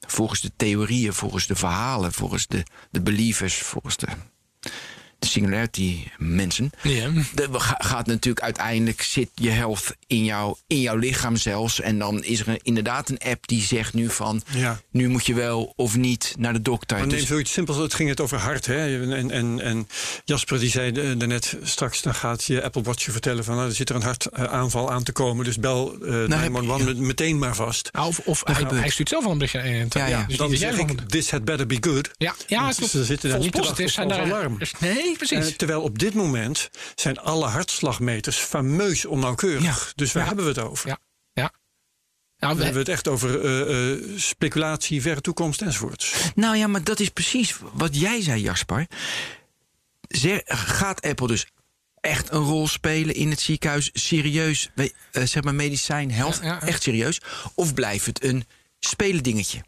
Volgens de theorieën, volgens de verhalen, volgens de, de believers, volgens de. Singularity mensen. Ja. Ga- gaat natuurlijk uiteindelijk zit je health in, jou, in jouw lichaam zelfs. En dan is er een- inderdaad een app die zegt nu van... Ja. nu moet je wel of niet naar de dokter. Maar Dus- neem zoiets simpels, het ging het over hart. Hè? En, en, en Jasper die zei eh, daarnet straks, dan gaat je Apple Watch je vertellen van nou, er zit er een hartaanval aan te komen. Dus bel 911 met- meteen maar vast. Nou, Of, of hij, hij stuurt zelf al een berichtje. 112. Ja, ja. Dus dan zeg ik, this had better be good. Ja, ja klopt. ze zitten daar niet te wachten positives op zijn ons daar. alarm. Dus- Nee, precies. Eh, terwijl op dit moment zijn alle hartslagmeters fameus onnauwkeurig. Ja. Dus waar Ja. hebben we het over? ja, ja. Nou, We hebben het echt over eh, eh, speculatie, verre toekomst enzovoorts. Nou ja, maar dat is precies wat jij zei, Jasper. Gaat Apple dus echt een rol spelen in het ziekenhuis? Serieus, zeg maar medicijn, health, echt serieus? Of blijft het een spelendingetje?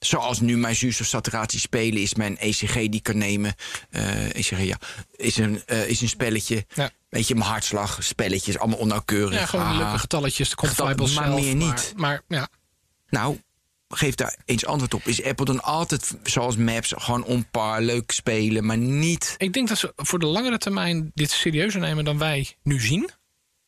Zoals nu mijn zuurstofsaturatie spelen is mijn ECG die ik kan nemen. eh, ECG, ja. Is een, eh, is een spelletje. Ja. Weet je, mijn hartslag, spelletjes, allemaal onnauwkeurig. ja, gewoon Ah. leuke getalletjes, de Getal- quantifiable maar zelf. meer niet. Maar, maar ja, Nou, geef daar eens antwoord op. Is Apple dan altijd, zoals Maps, gewoon on par, leuk spelen, maar niet... ik denk dat ze voor de langere termijn dit serieuzer nemen dan wij nu zien.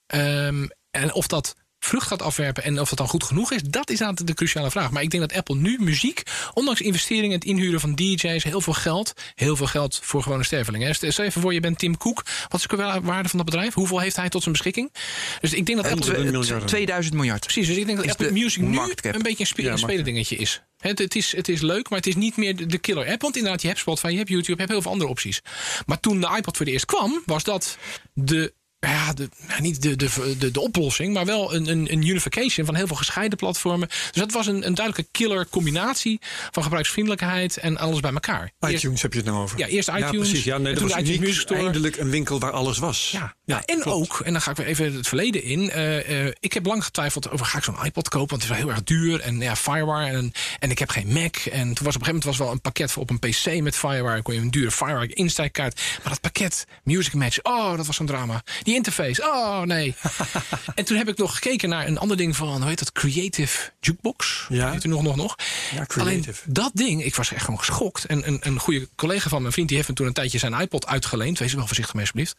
Ehm, en of dat vrucht gaat afwerpen en of dat dan goed genoeg is, dat is aan de cruciale vraag. Maar ik denk dat Apple nu muziek, ondanks investeringen, het inhuren van DJ's, heel veel geld, heel veel geld voor gewone stervelingen. hè. Stel even voor, je bent Tim Cook. Wat is de waarde van dat bedrijf? Hoeveel heeft hij tot zijn beschikking? Dus ik denk dat Apple. Honderden miljarden. 2000 miljard. Precies, dus ik denk dat Is Apple de Music nu marktcap. een beetje een, Ja, spelendingetje is. Het, het, is. het is leuk, maar het is niet meer de, de killer app. Want inderdaad, je hebt Spotify, je hebt YouTube, je hebt heel veel andere opties. Maar toen de iPod voor de eerst kwam, was dat de... Ja, de, ja, niet de, de, de, de oplossing, maar wel een, een, een unification van heel veel gescheiden platformen. Dus dat was een, een duidelijke killer combinatie van gebruiksvriendelijkheid en alles bij elkaar. Eerst- iTunes heb je het nou over. Ja, eerst Ja, iTunes, precies. Ja, nee, en dat was iTunes. Music Store. eindelijk een winkel waar alles was. Ja, ja en klopt. ook, en dan ga ik weer even het verleden in. eh, eh, ik heb lang getwijfeld over ga ik zo'n iPod kopen, want het is wel heel erg duur. En ja, Firewire. En, en ik heb geen Mac. En toen was op een gegeven moment was wel een pakket voor op een PC met Firewire. kon je een dure Firewire insteekkaart. Maar dat pakket, Music Match, oh, dat was zo'n drama. Die interface, oh nee. en toen heb ik nog gekeken naar een ander ding van, hoe heet dat? Creative Jukebox. Ja. Heet u nog, nog, nog. Ja, Alleen Creative. dat ding, ik was echt gewoon geschokt. En een, een goede collega van mijn vriend, die heeft me toen een tijdje zijn iPod uitgeleend. Wees er wel voorzichtig mee, alsjeblieft.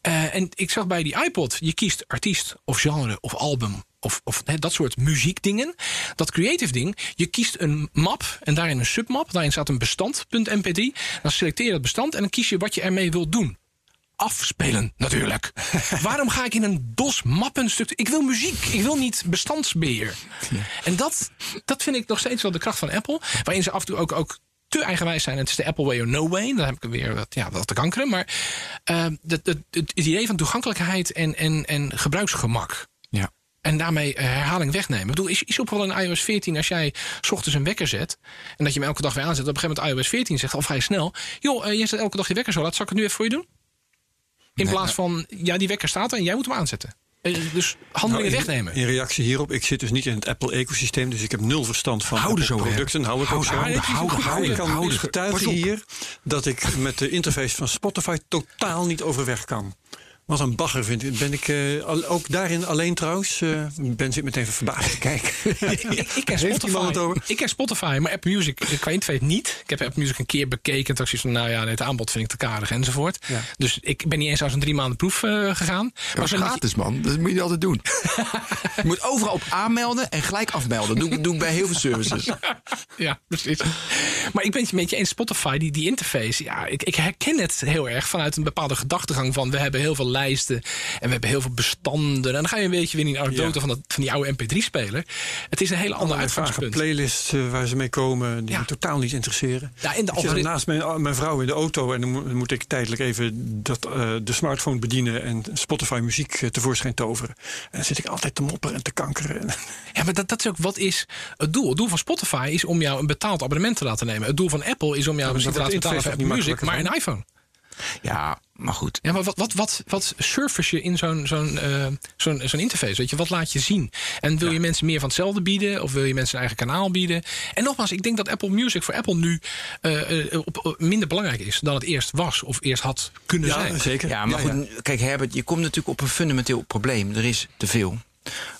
Eh, en ik zag bij die iPod, je kiest artiest of genre of album. Of, of dat soort muziekdingen. Dat creative ding, je kiest een map en daarin een submap. Daarin staat een bestand.mp3. Dan selecteer je dat bestand en dan kies je wat je ermee wilt doen afspelen, natuurlijk. Waarom ga ik in een DOS mappenstuk? Ik wil muziek, ik wil niet bestandsbeheer. En dat, dat vind ik nog steeds wel de kracht van Apple. Waarin ze af en toe ook, ook te eigenwijs zijn. Het is de Apple way or no way. Dan heb ik weer wat, ja, wat te kankeren. Maar het, het, het idee van toegankelijkheid en, en, en gebruiksgemak. Ja. En daarmee eh, herhaling wegnemen. Ik bedoel, is, is ook wel in iOS 14 als jij 's ochtends een wekker zet. En dat je hem elke dag weer aanzet. Op een gegeven moment iOS 14 zegt al vrij snel. Joh, eh, jij zet elke dag je wekker zo laat. Zal ik het nu even voor je doen? In plaats van, ja, die wekker staat er en jij moet hem aanzetten. Eh, Dus handelingen Nou, wegnemen. In reactie hierop, ik zit dus niet in het Apple-ecosysteem, dus ik heb nul verstand van Hou Apple zo, producten. Hou ik Hou ook zo. hou er, Ik kan hou dus getuigen hier dat ik met de interface van Spotify totaal niet overweg kan. Wat een bagger vind ik. Ben ik eh, al- ook daarin alleen trouwens? eh, ben zit meteen even verbaasd te kijken. ik, ik, ken het Spotify, over? ik ken Spotify, maar Apple Music qua interface niet. Ik heb Apple Music een keer bekeken. Toen dacht ik van, nou ja, het aanbod vind ik te karig enzovoort. Ja. Dus ik ben niet eens als een drie maanden proef eh, gegaan. Maar Maar gratis, man. Dat moet je altijd doen. je moet overal op aanmelden en gelijk afmelden. Doe, doe ik bij heel veel services. Ja, precies. Maar ik ben het met je eens, Spotify, die, die interface. Ja, ik, ik herken het heel erg vanuit een bepaalde gedachtegang van... we hebben heel veel lijsten en we hebben heel veel bestanden. En dan ga je een beetje weer in die anekdote Ja. van, dat, van die oude MP3-speler. Het is een hele andere uitgangspunt. playlists eh, waar ze mee komen, die Ja. me totaal niet interesseren. Ja, en de ik zit naast mijn, mijn vrouw in de auto en dan moet, ik tijdelijk even dat, eh, de smartphone bedienen en Spotify muziek eh, tevoorschijn toveren. En dan zit ik altijd te mopperen en te kankeren. Ja, maar dat, dat is ook wat is het doel. Het doel van Spotify is om jou een betaald abonnement te laten nemen. Het doel van Apple is om jou misschien te laten betalen voor Apple Music, maar een iPhone. Ja, maar goed. Ja, maar wat, wat, wat, wat surface je in zo'n zo'n eh, zo'n zo'n interface? Weet je, wat laat je zien? En wil je mensen meer van hetzelfde bieden? Of wil je mensen een eigen kanaal bieden? En nogmaals, ik denk dat Apple Music voor Apple nu eh, eh, op, minder belangrijk is dan het eerst was of eerst had kunnen Ja, zijn. zeker. Ja, maar goed, kijk Herbert, je komt natuurlijk op een fundamenteel probleem. Er is te veel.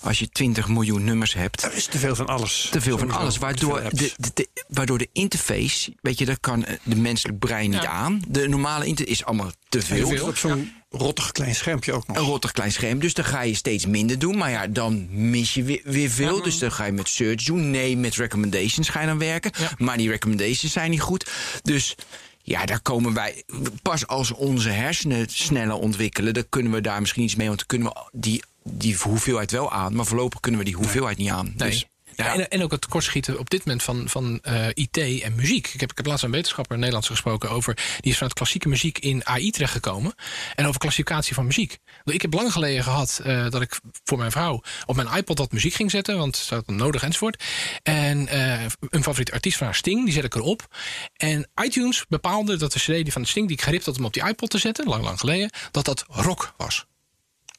Als je 20 miljoen nummers hebt. Er is te veel van alles. Te veel van alles. Te veel Waardoor de, de, de- waardoor de interface, weet je, dat kan eh, de menselijk brein niet Ja. aan. De normale interface is allemaal te veel. Heel veel op zo'n rottig klein schermpje ook nog. Een rottig klein scherm. Dus dan ga je steeds minder doen. Maar ja, dan mis je weer, weer veel. Dus dan ga je met search doen. Nee, met recommendations ga je dan werken. Ja. Maar die recommendations zijn niet goed. Dus ja, daar komen wij. Pas als onze hersenen sneller ontwikkelen, dan kunnen we daar misschien iets mee. Want dan kunnen we die, die hoeveelheid wel aan. Maar voorlopig kunnen we die hoeveelheid niet aan. Nee. Dus, Ja, en, en ook het tekortschieten op dit moment van, van eh, IT en muziek. Ik heb, ik heb laatst een wetenschapper, een Nederlands gesproken over. Die is vanuit klassieke muziek in AI terechtgekomen. En over klassificatie van muziek. Ik heb lang geleden gehad eh, dat ik voor mijn vrouw op mijn iPod wat muziek ging zetten. Want ze had het nodig enzovoort. En eh, een favoriete artiest van haar Sting, die zet ik erop. En iTunes bepaalde dat de CD die van de Sting die ik geript had om op die iPod te zetten, lang lang geleden, dat dat rock was.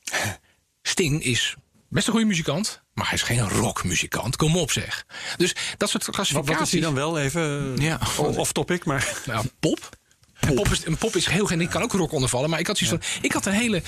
Sting is best een goede muzikant, maar hij is geen rockmuzikant. Kom op zeg. Dus dat soort Wat, klassificaties. wat is hij dan wel? Even Ja. o- off topic, maar... Nou, pop. En Pop is, een pop is heel geen. Ik kan ook rock ondervallen. Maar ik had zoiets van. Ik had een hele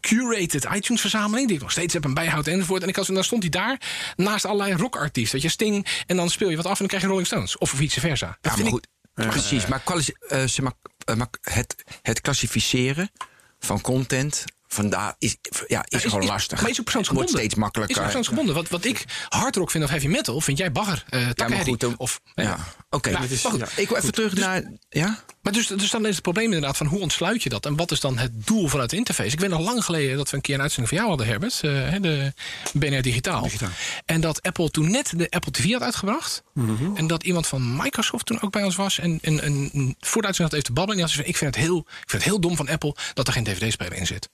curated iTunes verzameling. Die ik nog steeds heb en bijhoud enzovoort. En ik had, en dan stond hij daar naast allerlei rockartiesten. Dat je Sting. En dan speel je wat af en dan krijg je Rolling Stones. Of vice versa. Ja, maar ik- goed. Precies. Maar, kwali- eh, zeg maar, eh, maar het, het klassificeren van content. Vandaar is, ja, is, is- gewoon is- lastig. Maar is ook persoonsgebonden. Wordt steeds makkelijker. Is persoonsgebonden. Wat, wat ik hardrock vind of heavy metal, vind jij bagger. eh Ja, maar goed, of, Ja, oké. Maar goed, ja. Ik wil even terug naar. Ja? Maar dus, dus dan is het probleem inderdaad van hoe ontsluit je dat? En wat is dan het doel vanuit de interface? Ik weet nog lang geleden dat we een keer een uitzending van jou hadden, Herbert. eh, hè, de BNR Digitaal. Digitaal. En dat Apple toen net de Apple TV had uitgebracht. En dat iemand van Microsoft toen ook bij ons was. En, en, en voor de uitzending had even te babbelen. En die had ik vind, het heel, ik vind het heel dom van Apple dat er geen dvd-speler in zit.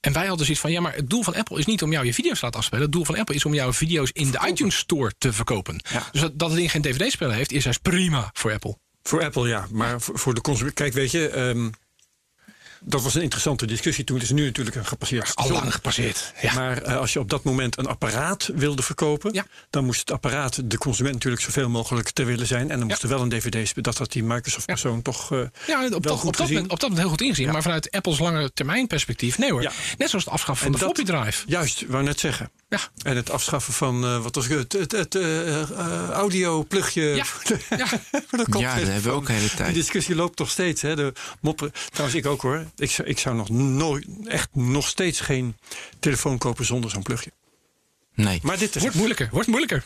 En wij hadden zoiets van, ja, maar het doel van Apple is niet om jou je video's te laten afspelen. Het doel van Apple is om jouw video's in de iTunes Store te verkopen. Dus dat, dat het ding geen dvd-speler heeft, is juist prima voor Apple. Voor Apple ja, maar voor, voor de consument. Kijk, weet je, ehm, dat was een interessante discussie toen. Het is nu natuurlijk een gepasseerd Al lang gepasseerd. Ja. Maar eh, als je op dat moment een apparaat wilde verkopen, Ja. dan moest het apparaat de consument natuurlijk zoveel mogelijk te willen zijn. En dan moest er wel een dvd. Dat had die Microsoft-persoon toch. eh, Ja, op wel dat, goed op, dat moment, op dat moment heel goed ingezien. Maar vanuit Apples lange termijn perspectief, nee hoor. Ja. Net zoals het afschaffen van En de dat- floppy drive. Juist, wou net zeggen. Ja. En het afschaffen van, eh, wat was het, het, het eh, eh, audio-plugje. Ja. Ja. dat hebben we ook de hele tijd. Die discussie loopt nog steeds. Hè, de moppen. Trouwens, ik ook hoor. Ik zou, ik zou nog nooit, echt nog steeds geen telefoon kopen zonder zo'n plugje. Nee. Maar dit is Wordt moeilijker, wordt moeilijker.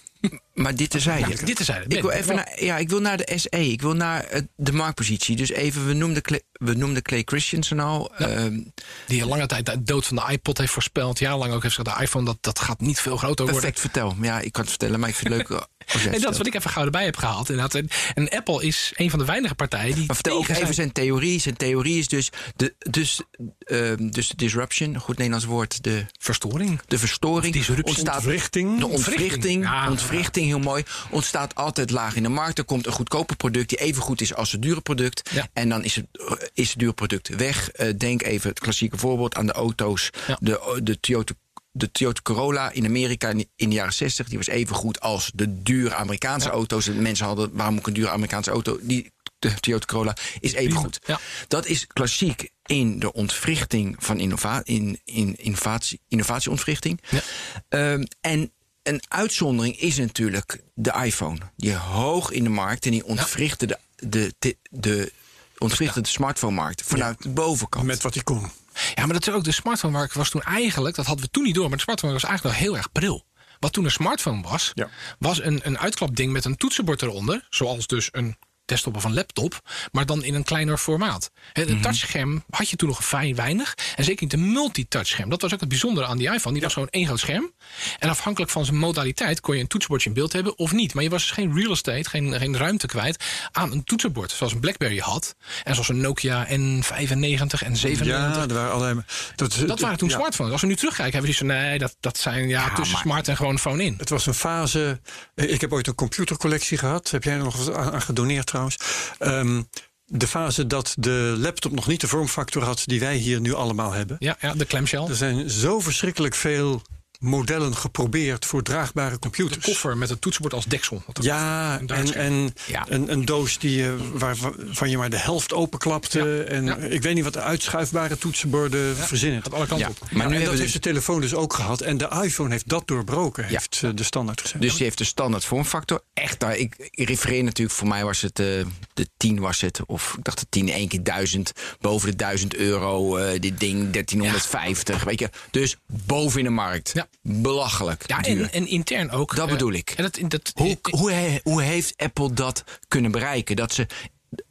Maar dit terzijde. Ja, dit terzijde. Ik wil, even naar, ja, ik wil naar de SE. Ik wil naar eh, de marktpositie. Dus even, we noemden Clay, we noemden Clay Christensen al. Ehm, Die al lange tijd de dood van de iPod heeft voorspeld. Jarenlang ook heeft gezegd, de iPhone dat, dat gaat niet veel groter worden. perfect, vertel. Ja, ik kan het vertellen, maar ik vind het leuk het En dat is wat ik even gauw erbij heb gehaald. Inderdaad. En, Apple is een van de weinige partijen die Maar vertel ook even zijn- theorie. Zijn theorie is dus de, dus, ehm, dus de disruption, goed Nederlands woord, de, verstoring. de verstoring ontstaat. Ontwrichting. De ontwrichting, Ja. ontwrichting, heel mooi, ontstaat altijd laag in de markt. Er komt een goedkope product die even goed is als het dure product. Ja. En dan is het, is het dure product weg. Eh, denk even het klassieke voorbeeld aan de auto's. Ja. De, de Toyota de Toyota Corolla in Amerika in de jaren 60, die was even goed als de dure Amerikaanse auto's. En mensen hadden, waarom moet ik een dure Amerikaanse auto? Die de Toyota Corolla is even goed. Ja. Dat is klassiek in de ontwrichting van innova in, in innovatie, innovatieontwrichting. Ja. Ehm, en een uitzondering is natuurlijk de iPhone. Die hoog in de markt en die ontwrichtte de, de, de, de, ontwrichtte de smartphone-markt vanuit de bovenkant. Met wat hij kon. Ja, maar dat is ook de smartphone-markt was toen eigenlijk, dat hadden we toen niet door, maar de smartphone was eigenlijk nog heel erg pril. Wat toen een smartphone was, Ja. was een, een uitklapding met een toetsenbord eronder. Zoals dus een desktop of een laptop, maar dan in een kleiner formaat. Het Mhm. een touchscherm had je toen nog fijn weinig. En zeker niet een multitouchscherm. Dat was ook het bijzondere aan die iPhone. Die was gewoon één groot scherm. En afhankelijk van zijn modaliteit kon je een toetsenbordje in beeld hebben of niet. Maar je was dus geen real estate, geen, geen ruimte kwijt aan een toetsenbord. Zoals een Blackberry had. En zoals een Nokia N95 en 97. Ja, er waren allerlei. Dat, Dat waren toen ja. smartphones. Als we nu terugkijken, hebben we zoiets van... nee, dat, dat zijn ja, tussen maar- smart en gewoon phone in. Het was een fase. Ik heb ooit een computercollectie gehad. Heb jij er nog aan gedoneerd trouwens? Ehm, de fase dat de laptop nog niet de vormfactor had die wij hier nu allemaal hebben. Ja, ja de clamshell. Er zijn zo verschrikkelijk veel modellen geprobeerd voor draagbare De computers. koffer met het toetsenbord als deksel. Ja, en, en Ja. Een, een doos die, je- waar, waarvan je maar de helft openklapte. Ja. En Ja. ik weet niet wat de uitschuifbare toetsenborden verzinnen. gaat alle kanten Ja, op. maar nu en hebben dat heeft dus, de telefoon dus ook gehad. En de iPhone heeft dat doorbroken, Ja. heeft eh, de standaard gezet. dus die heeft de standaard vormfactor. Echt, daar, ik, ik refereer natuurlijk, voor mij was het eh, de 10 was het. Of ik dacht de 10 één keer 1000. Boven de 1000 euro, eh, dit ding 1350. Weet je, dus boven in de markt. Ja. Belachelijk. Ja, duur. en, en intern ook. Dat eh, bedoel ik. Dat, dat, Hoe, hoe, he- hoe heeft Apple dat kunnen bereiken? Dat ze,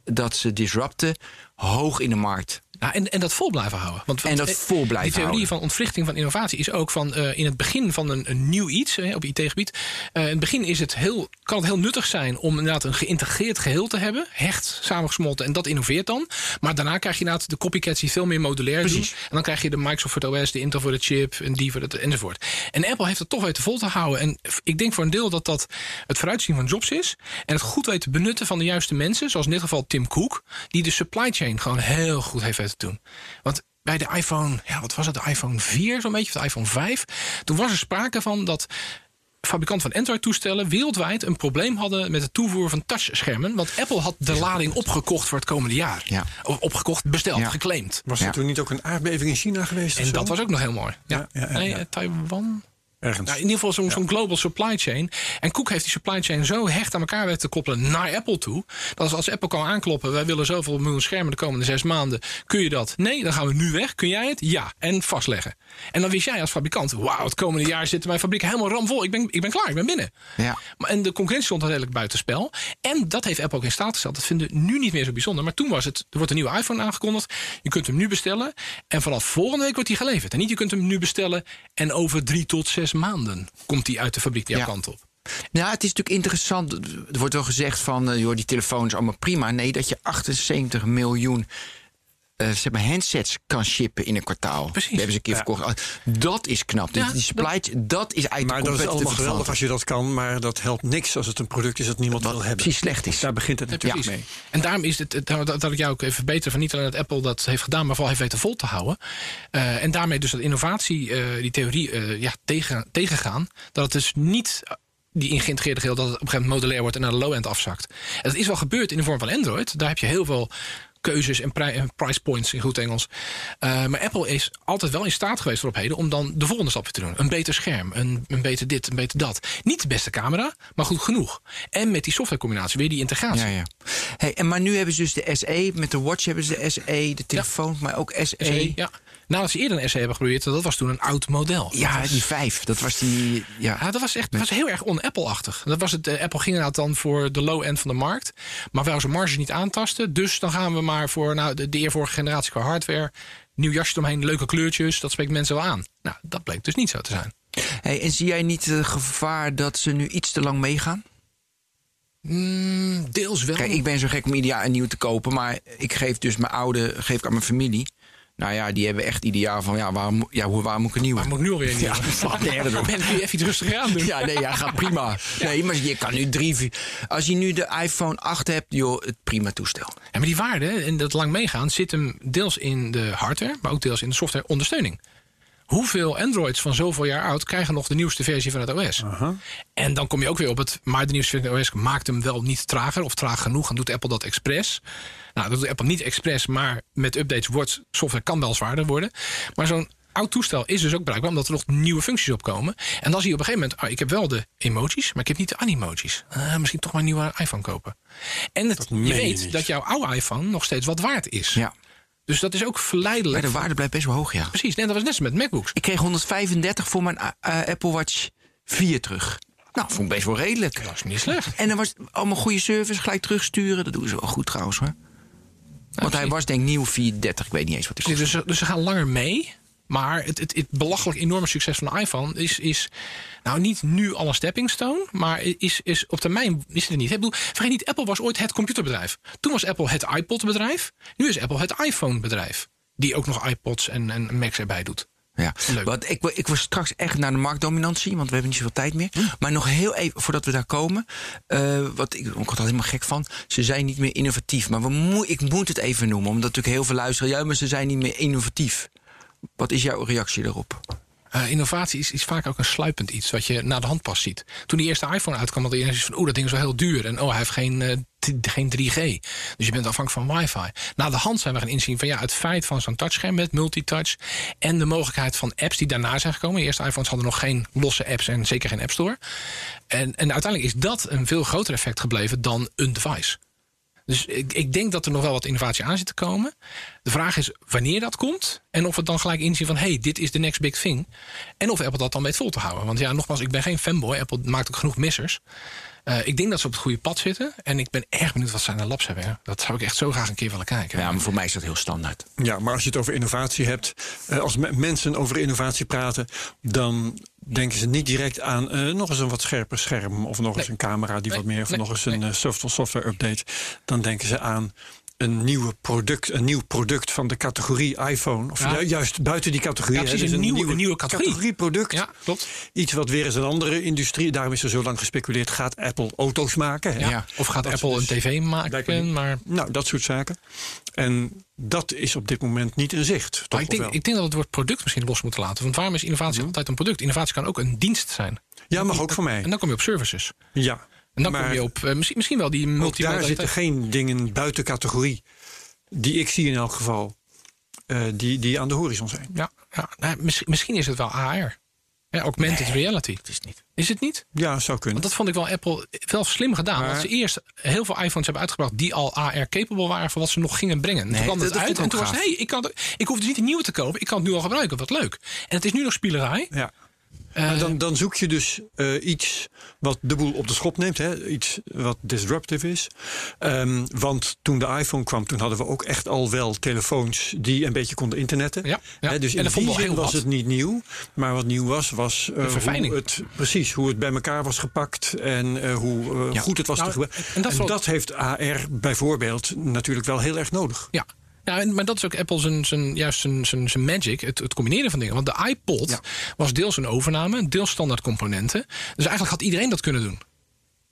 dat ze disrupten hoog in de markt. Ja, en, en dat vol blijven houden. Want, En dat eh, vol blijven Die theorie houden. van ontwrichting van innovatie is ook van eh, in het begin van een, een nieuw iets eh, op IT-gebied. eh, in het begin is het heel, kan het heel nuttig zijn om inderdaad een geïntegreerd geheel te hebben. Hecht, samengesmolten en dat innoveert dan. Maar daarna krijg je inderdaad de copycats die veel meer modulair Precies. doen. En dan krijg je de Microsoft voor het OS, de Intel voor de chip en die voor het enzovoort. En Apple heeft het toch weten vol te houden. En ik denk voor een deel dat dat het vooruitzien van Jobs is. En het goed weten benutten van de juiste mensen. Zoals in dit geval Tim Cook. Die de supply chain gewoon heel goed heeft weten doen. Want bij de iPhone, ja, wat was het? De iPhone 4 zo'n beetje, of de iPhone 5. Toen was er sprake van dat fabrikanten van Android-toestellen wereldwijd een probleem hadden met het toevoeren van touchschermen. Want Apple had de lading opgekocht voor het komende jaar. Ja. Of opgekocht, besteld, Ja. geclaimd. Was er Ja. toen niet ook een aardbeving in China geweest? of En zo? dat was ook nog heel mooi. Ja. Ja, ja, ja, nee, ja. Taiwan. Ergens. Nou, in ieder geval zo'n zo'n global supply chain. En Cook heeft die supply chain zo hecht aan elkaar weten te koppelen naar Apple toe. Dat als, als Apple kan aankloppen, wij willen zoveel miljoen schermen de komende zes maanden. Kun je dat? Nee, dan gaan we nu weg. Kun jij het? Ja. En vastleggen. En dan wist jij als fabrikant, wauw, het komende jaar zitten mijn fabrieken helemaal ramvol. Ik ben, ik ben klaar, ik ben binnen. Ja. Maar, en de concurrentie stond redelijk buitenspel. En dat heeft Apple ook in staat gesteld. Dat vinden we nu niet meer zo bijzonder. Maar toen was het, er wordt een nieuwe iPhone aangekondigd. Je kunt hem nu bestellen. En vanaf volgende week wordt hij geleverd. En niet je kunt hem nu bestellen. En over drie tot zes maanden komt hij uit de fabriek jouw Ja. kant op. Nou, het is natuurlijk interessant. Er wordt wel gezegd van, eh, joh, die telefoon is allemaal prima. Nee, dat je 78 miljoen eh, zeg maar handsets kan shippen in een kwartaal. Precies. Die hebben ze een keer verkocht. Ah, Dat is knap. Ja, die supply, dat is eigenlijk Maar dat is allemaal geweldig als je dat kan. Maar dat helpt niks als het een product is dat niemand Wat wil hebben. precies slecht is. Daar begint het Ja, natuurlijk mee. En daarom is het, het- dat, dat ik jou ook even verbeteren van niet alleen dat Apple dat heeft gedaan, maar vooral heeft weten vol te houden. Eh, en daarmee dus dat innovatie, eh, die theorie, eh, ja, tegen, tegengaan. Dat het dus niet die in geïntegreerde geheel dat het op een gegeven moment modulair wordt en naar de low-end afzakt. En dat is wel gebeurd in de vorm van Android. Daar heb je heel veel keuzes en, pri- en price points in goed Engels. Eh, maar Apple is altijd wel in staat geweest voor op heden om dan de volgende stap te doen. Een beter scherm, een, een beter dit, een beter dat. Niet de beste camera, maar goed genoeg. En met die softwarecombinatie weer die integratie. Ja, ja. Hey, en maar nu hebben ze dus de SE. Met de watch hebben ze de SE, de telefoon, maar ook SE. SE, ja. Nadat ze eerder een SE hebben geprobeerd, dat was toen een oud model. Ja, was, die vijf. Dat was die. Ja. ja, dat was echt dat was heel erg on-Apple-achtig. Dat was het, eh, Apple ging inderdaad dan voor de low-end van de markt. Maar wou zijn marge niet aantasten. Dus dan gaan we maar voor nou, de, de eervorige generatie qua hardware. Nieuw jasje omheen, leuke kleurtjes. Dat spreekt mensen wel aan. Nou, dat bleek dus niet zo te zijn. Hey, en zie jij niet het gevaar dat ze nu iets te lang meegaan? Mm, deels wel. Kijk, ik ben zo gek om ieder jaar een nieuw te kopen, maar ik geef dus mijn oude geef ik aan mijn familie. Nou ja, die hebben echt ieder jaar van ja, waarom, mo- ja, hoe, waarom moet ik een nieuwe? maar moet ik nu alweer. Ja, slaat nergens op. Ben je even iets rustiger aan doen? Ja, nee, ja, gaat prima. Nee, maar je kan nu drie, vier. Als je nu de iPhone 8 hebt, joh, het prima toestel. Ja, maar die waarde en dat lang meegaan zit hem deels in de hardware, maar ook deels in de software ondersteuning. Hoeveel Androids van zoveel jaar oud krijgen nog de nieuwste versie van het OS? En dan kom je ook weer op het, maar de nieuwste versie van het OS maakt hem wel niet trager of traag genoeg. En doet Apple dat expres? Nou, dat doet Apple niet expres, maar met updates wordt software kan wel zwaarder worden. Maar zo'n oud toestel is dus ook bruikbaar omdat er nog nieuwe functies op komen. En dan zie je op een gegeven moment, ah, ik heb wel de emojis, maar ik heb niet de animojis. Ah, misschien toch maar een nieuwe iPhone kopen. En het, je weet dat jouw oude iPhone nog steeds wat waard is. Ja. Dus dat is ook Maar verleidelijk. de waarde blijft best wel hoog, ja. Precies, nee, dat was net zo met MacBooks. Ik kreeg 135 voor mijn eh, Apple Watch 4 terug. Nou, vond ik best wel redelijk. Dat is niet slecht. En dan was allemaal goede service, gelijk terugsturen. Dat doen ze wel goed trouwens hoor. Want hij was denk ik nieuw 430, ik weet niet eens wat hij kost. Dus, ze- dus ze gaan langer mee. Maar het, het, het belachelijk enorme succes van de iPhone is, is nou niet nu al een stepping stone, maar is, is op termijn is het er niet. Ik bedoel, vergeet niet, Apple was ooit het computerbedrijf. Toen was Apple het iPod-bedrijf. Nu is Apple het iPhone-bedrijf. Die ook nog iPods en, en Macs erbij doet. Ja, Leuk. want ik, wil- ik wil straks echt naar de marktdominantie, want we hebben niet zoveel tijd meer. Hm. Maar nog heel even, voordat we daar komen. eh, wat ik, ik word er helemaal gek van. Ze zijn niet meer innovatief. Maar we moe- ik moet het even noemen, omdat natuurlijk heel veel luisteren. Ja, maar ze zijn niet meer innovatief. Wat is jouw reactie daarop? Eh, innovatie is, is vaak ook een sluipend iets wat je na de hand pas ziet. Toen die eerste iPhone uitkwam, had iedereen van... oeh, dat ding is wel heel duur. En oh, hij heeft geen, eh, geen 3G. Dus je bent afhankelijk van wifi. Na de hand zijn we gaan inzien van ja, het feit van zo'n touchscherm met multitouch... en de mogelijkheid van apps die daarna zijn gekomen. De eerste iPhones hadden nog geen losse apps en zeker geen App Store. En, en uiteindelijk is dat een veel groter effect gebleven dan een device. Dus ik, ik denk dat er nog wel wat innovatie aan zit te komen. De vraag is wanneer dat komt. En of we dan gelijk inzien van... hey, dit is de next big thing. En of Apple dat dan weet vol te houden. Want ja, nogmaals, ik ben geen fanboy. Apple maakt ook genoeg missers. Eh, ik denk dat ze op het goede pad zitten. En ik ben erg benieuwd wat ze aan de labs hebben. Dat zou ik echt zo graag een keer willen kijken. Ja, maar voor mij is dat heel standaard. Ja, maar als je het over innovatie hebt, eh, als me- mensen over innovatie praten, dan denken ze niet direct aan eh, nog eens een wat scherper scherm of nog eens een camera die Nee, wat meer of nee, nog eens een eh, software, software update. Dan denken ze aan een, nieuwe product, een nieuw product van de categorie iPhone. Of Ja. juist buiten die categorie. Ja, hè, precies, dus een nieuwe- een nieuwe categorie. product. Ja, klopt. Iets wat weer eens een andere industrie. Daarom is er zo lang gespeculeerd. Gaat Apple auto's maken? hè? Ja. Ja. Of gaat Dat Apple een tv maken? Maar, Nou, dat soort zaken. En dat is op dit moment niet in zicht. Toch maar ik, denk, ik denk dat het woord product misschien los moeten laten. Want waarom is innovatie altijd een product? Innovatie kan ook een dienst zijn. ja, mag ook voor mij. En dan kom je op services. Ja. En dan Maar kom je op eh, misschien, misschien wel die ook daar multimodaliteit. zitten geen dingen buiten categorie. Die ik zie in elk geval. eh, die, die aan de horizon zijn. Ja, ja nou, misschien, misschien is het wel AR. Ja, augmented reality. Het is niet. Is het niet? Ja, zou kunnen. Want dat vond ik wel Apple wel slim gedaan. Maar- dat ze eerst heel veel iPhones hebben uitgebracht die al AR-capable waren voor wat ze nog gingen brengen. Nee, toen kwam dat- het uit en toen was het, hey, ik, kan, ik hoef dus niet een nieuwe te kopen. Ik kan het nu al gebruiken. Wat leuk. En het is nu nog spielerij. Ja. Eh, Maar dan, dan zoek je dus eh, iets wat de boel op de schop neemt. Hè? Iets wat disruptive is. Ehm, want toen de iPhone kwam, toen hadden we ook echt al wel telefoons die een beetje konden internetten. Ja, ja. Hè, dus En in dat die zin was wat. het niet nieuw. Maar wat nieuw was, was eh, hoe het, precies, hoe het bij elkaar was gepakt. En hoe Ja. goed het was Nou, te gebruiken. en En, dat dat, valt- heeft AR bijvoorbeeld natuurlijk wel heel erg nodig. Ja. Ja, en- maar dat is ook Apple zijn, zijn, juist zijn, zijn, zijn magic, het, het combineren van dingen. Want de iPod Ja. was deels een overname, deels standaard componenten. Dus eigenlijk had iedereen dat kunnen doen.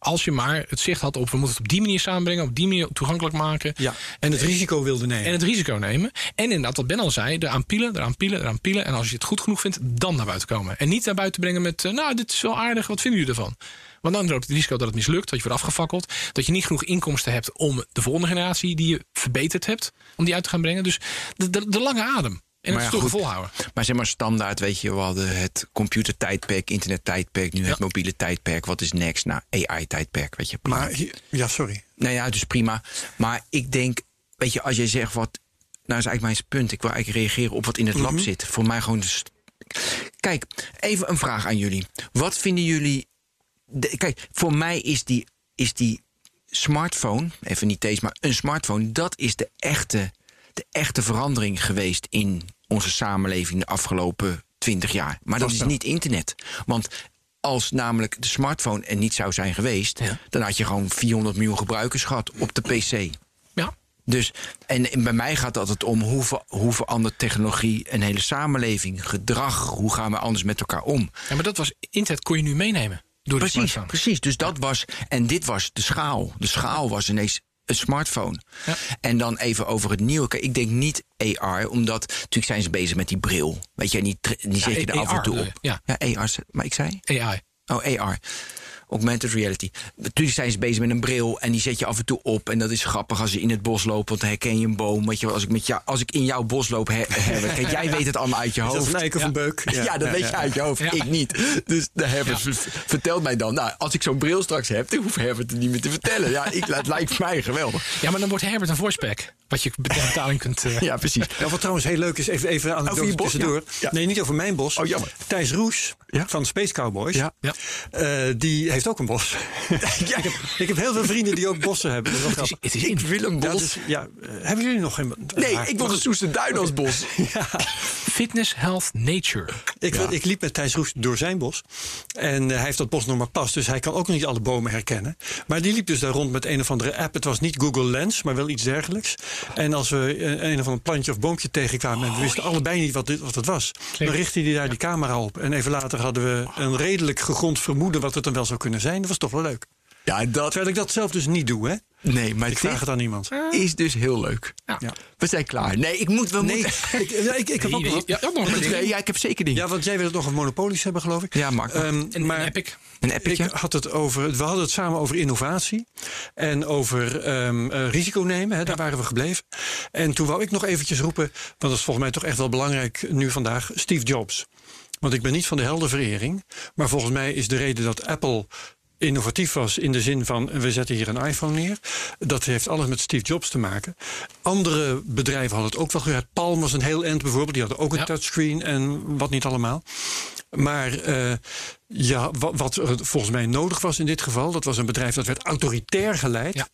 Als je maar het zicht had op, we moeten het op die manier samenbrengen, op die manier toegankelijk maken. Ja. En het risico wilde nemen. En het risico nemen. En inderdaad, wat Ben al zei, eraan pielen, eraan pielen, eraan pielen. En als je het goed genoeg vindt, dan naar buiten komen. En niet naar buiten brengen met, eh, nou, dit is wel aardig, wat vinden jullie ervan? Want dan loopt het risico dat het mislukt, dat je wordt afgefakkeld. Dat je niet genoeg inkomsten hebt om de volgende generatie die je verbeterd hebt, om die uit te gaan brengen. Dus de, de, de lange adem. En Maar het ja, stoer goed. volhouden. Maar zeg maar standaard, weet je, we hadden het computertijdperk, internettijdperk, nu het mobiele tijdperk. Wat is next? Nou, AI-tijdperk, weet je. prima. maar ja, sorry. Nou ja, dus prima. Maar ik denk, weet je, als jij zegt wat. Nou, is eigenlijk mijn punt. Ik wil eigenlijk reageren op wat in het lab zit. Voor mij gewoon. Dus, kijk, even een vraag aan jullie. Wat vinden jullie. de- kijk, voor mij is die, is die smartphone, even niet deze, maar een smartphone, dat is de echte, de echte verandering geweest in onze samenleving de afgelopen 20 jaar. Maar dat is niet internet. Want als namelijk de smartphone er niet zou zijn geweest, Ja. dan had je gewoon 400 miljoen gebruikers gehad op de PC. Ja. Dus, en, bij mij gaat het altijd om hoe, ver- hoe verandert technologie een hele samenleving, gedrag, hoe gaan we anders met elkaar om. ja, maar dat was internet kon je nu meenemen. Door Precies, precies. Dus dat was, en dit was de schaal. De schaal was ineens een smartphone. Ja. En dan even over het nieuwe. Kijk, ik denk niet AR, omdat natuurlijk zijn ze bezig met die bril. Weet je, en die, die zet je er af en toe op. je, ja. AR, maar ik zei? AI. Oh, AR. Augmented reality. Natuurlijk zijn ze bezig met een bril en die zet je af en toe op. En dat is grappig als je in het bos loopt, want dan herken je een boom. Weet je, als ik, met jou, als ik in jouw bos loop, her, her- kijk, jij weet het allemaal uit je Is dat hoofd. een eik of een beuk? Ja, dat weet je uit je hoofd. Ja. Ik niet. Dus de Herbert vertelt mij dan. Nou, als ik zo'n bril straks heb, dan hoeft Herbert het niet meer te vertellen. Ja, ik, het lijkt mij geweldig. Ja, maar dan wordt Herbert een voice pack. Wat je betaling kunt... eh, Ja, precies. Ja, wat trouwens heel leuk is, even, even aan bos, tussendoor. ja. Ja. Nee, niet over mijn bos. Oh, jammer. Thijs Roes Ja. van Space Cowboys. Ja. Ja. eh, die heeft ook een bos. ik, heb, ik heb heel veel vrienden die ook bossen hebben. Dat Het is, het is in. Ik wil een Ja, bos. dus, ja, eh, hebben jullie nog geen... Nee, Ah, ik wil de Soesterduin als bos. Fitness, health, nature. Ik, ik liep met Thijs Roes door zijn bos. En eh, hij heeft dat bos nog maar pas. Dus hij kan ook nog niet alle bomen herkennen. Maar die liep dus daar rond met een of andere app. Het was niet Google Lens, maar wel iets dergelijks. En als we eh, een of ander plantje of boompje tegenkwamen... en we wisten allebei niet wat, dit, wat het was... dan richtte hij daar die camera op. En even later hadden we een redelijk gegrond vermoeden... wat het dan wel zou kunnen zijn. Dat was toch wel leuk. Ja, dat... Terwijl ik dat zelf dus niet doe, hè. Nee, maar Ik vraag het aan niemand. is dus heel leuk. Ja. Ja. We zijn klaar. Nee, ik moet... We Nee, moeten... ik, ja, ik, ik heb ook nog. Ja, nog een. Nee, ja, ik heb zeker dingen. Ja, want jij wil het nog over monopolies hebben, geloof ik. Ja, Mark. Ehm, En maar een Epic. Een ik epicje. had het over, we hadden het samen over innovatie en over ehm, eh, risico nemen. Hè, daar waren we gebleven. En toen wou ik nog eventjes roepen, want dat is volgens mij toch echt wel belangrijk nu vandaag, Steve Jobs. Want ik ben niet van de heldenverering, maar volgens mij is de reden dat Apple innovatief was in de zin van we zetten hier een iPhone neer. Dat heeft alles met Steve Jobs te maken. Andere bedrijven hadden het ook wel gehad. Palm was een heel end bijvoorbeeld. Die hadden ook een Ja. touchscreen en wat niet allemaal. Maar eh, ja, wat, wat er volgens mij nodig was in dit geval, dat was een bedrijf dat werd autoritair geleid. Ja.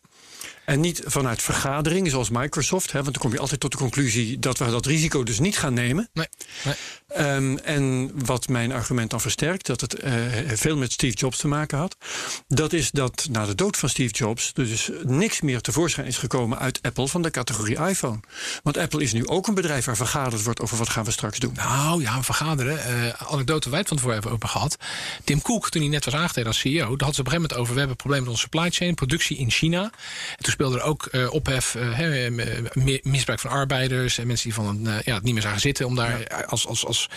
En niet vanuit vergadering, zoals Microsoft. Hè, want dan kom je altijd tot de conclusie dat we dat risico dus niet gaan nemen. Nee. nee. Ehm, en wat mijn argument dan versterkt, dat het eh, veel met Steve Jobs te maken had, dat is dat na de dood van Steve Jobs dus niks meer tevoorschijn is gekomen uit Apple van de categorie iPhone. Want Apple is nu ook een bedrijf waar vergaderd wordt over wat gaan we straks doen. Nou ja, vergaderen. eh anekdote het van tevoren hebben over gehad. Tim Cook, toen hij net was aangetreden als CEO, daar had ze op een gegeven moment over. We hebben problemen met onze supply chain, productie in China. En toen speelde er ook eh, ophef, eh, eh, mi- misbruik van arbeiders en mensen die van eh, ja, het niet meer zagen zitten om daar als, als, als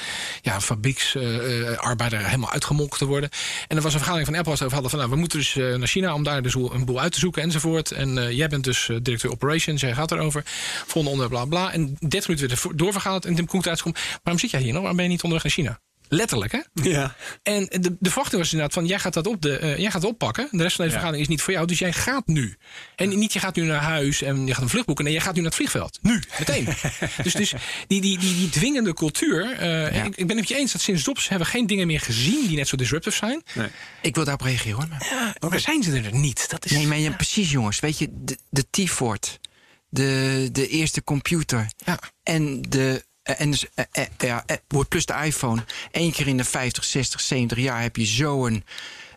ja, fabrieksarbeider helemaal uitgemolken te worden. En er was een vergadering van Apple waar ze over hadden van nou, we moeten dus naar China om daar dus een boel uit te zoeken enzovoort. En jij bent dus directeur operations, jij gaat erover. Volgende onderwerp, bla bla. En 30 minuten weer doorvergaderd en Tim Cook komt. Waarom zit jij hier nog? Waarom ben je niet onderweg naar China? Letterlijk, hè? Ja. En de, de verwachting was inderdaad van, jij gaat dat op de, eh, jij gaat oppakken. De rest van deze Ja. vergadering is niet voor jou, dus jij gaat nu. En niet, je gaat nu naar huis en je gaat een vlucht boeken. Nee, je gaat nu naar het vliegveld. Nu, meteen. dus dus die, die, die, die dwingende cultuur. eh, ik, ik ben het met je eens dat sinds Jobs hebben we geen dingen meer gezien die net zo disruptive zijn. Nee. Ik wil daarop reageren hoor. Maar- Maar zijn ze er niet? Dat is, Nee, maar ja, precies jongens. Weet je, de, de T-Fort, de, de eerste computer Ja. en de... eh, En dus, eh, eh, ja, wordt plus de iPhone. Eén keer in de 50, 60, 70 jaar heb je zo'n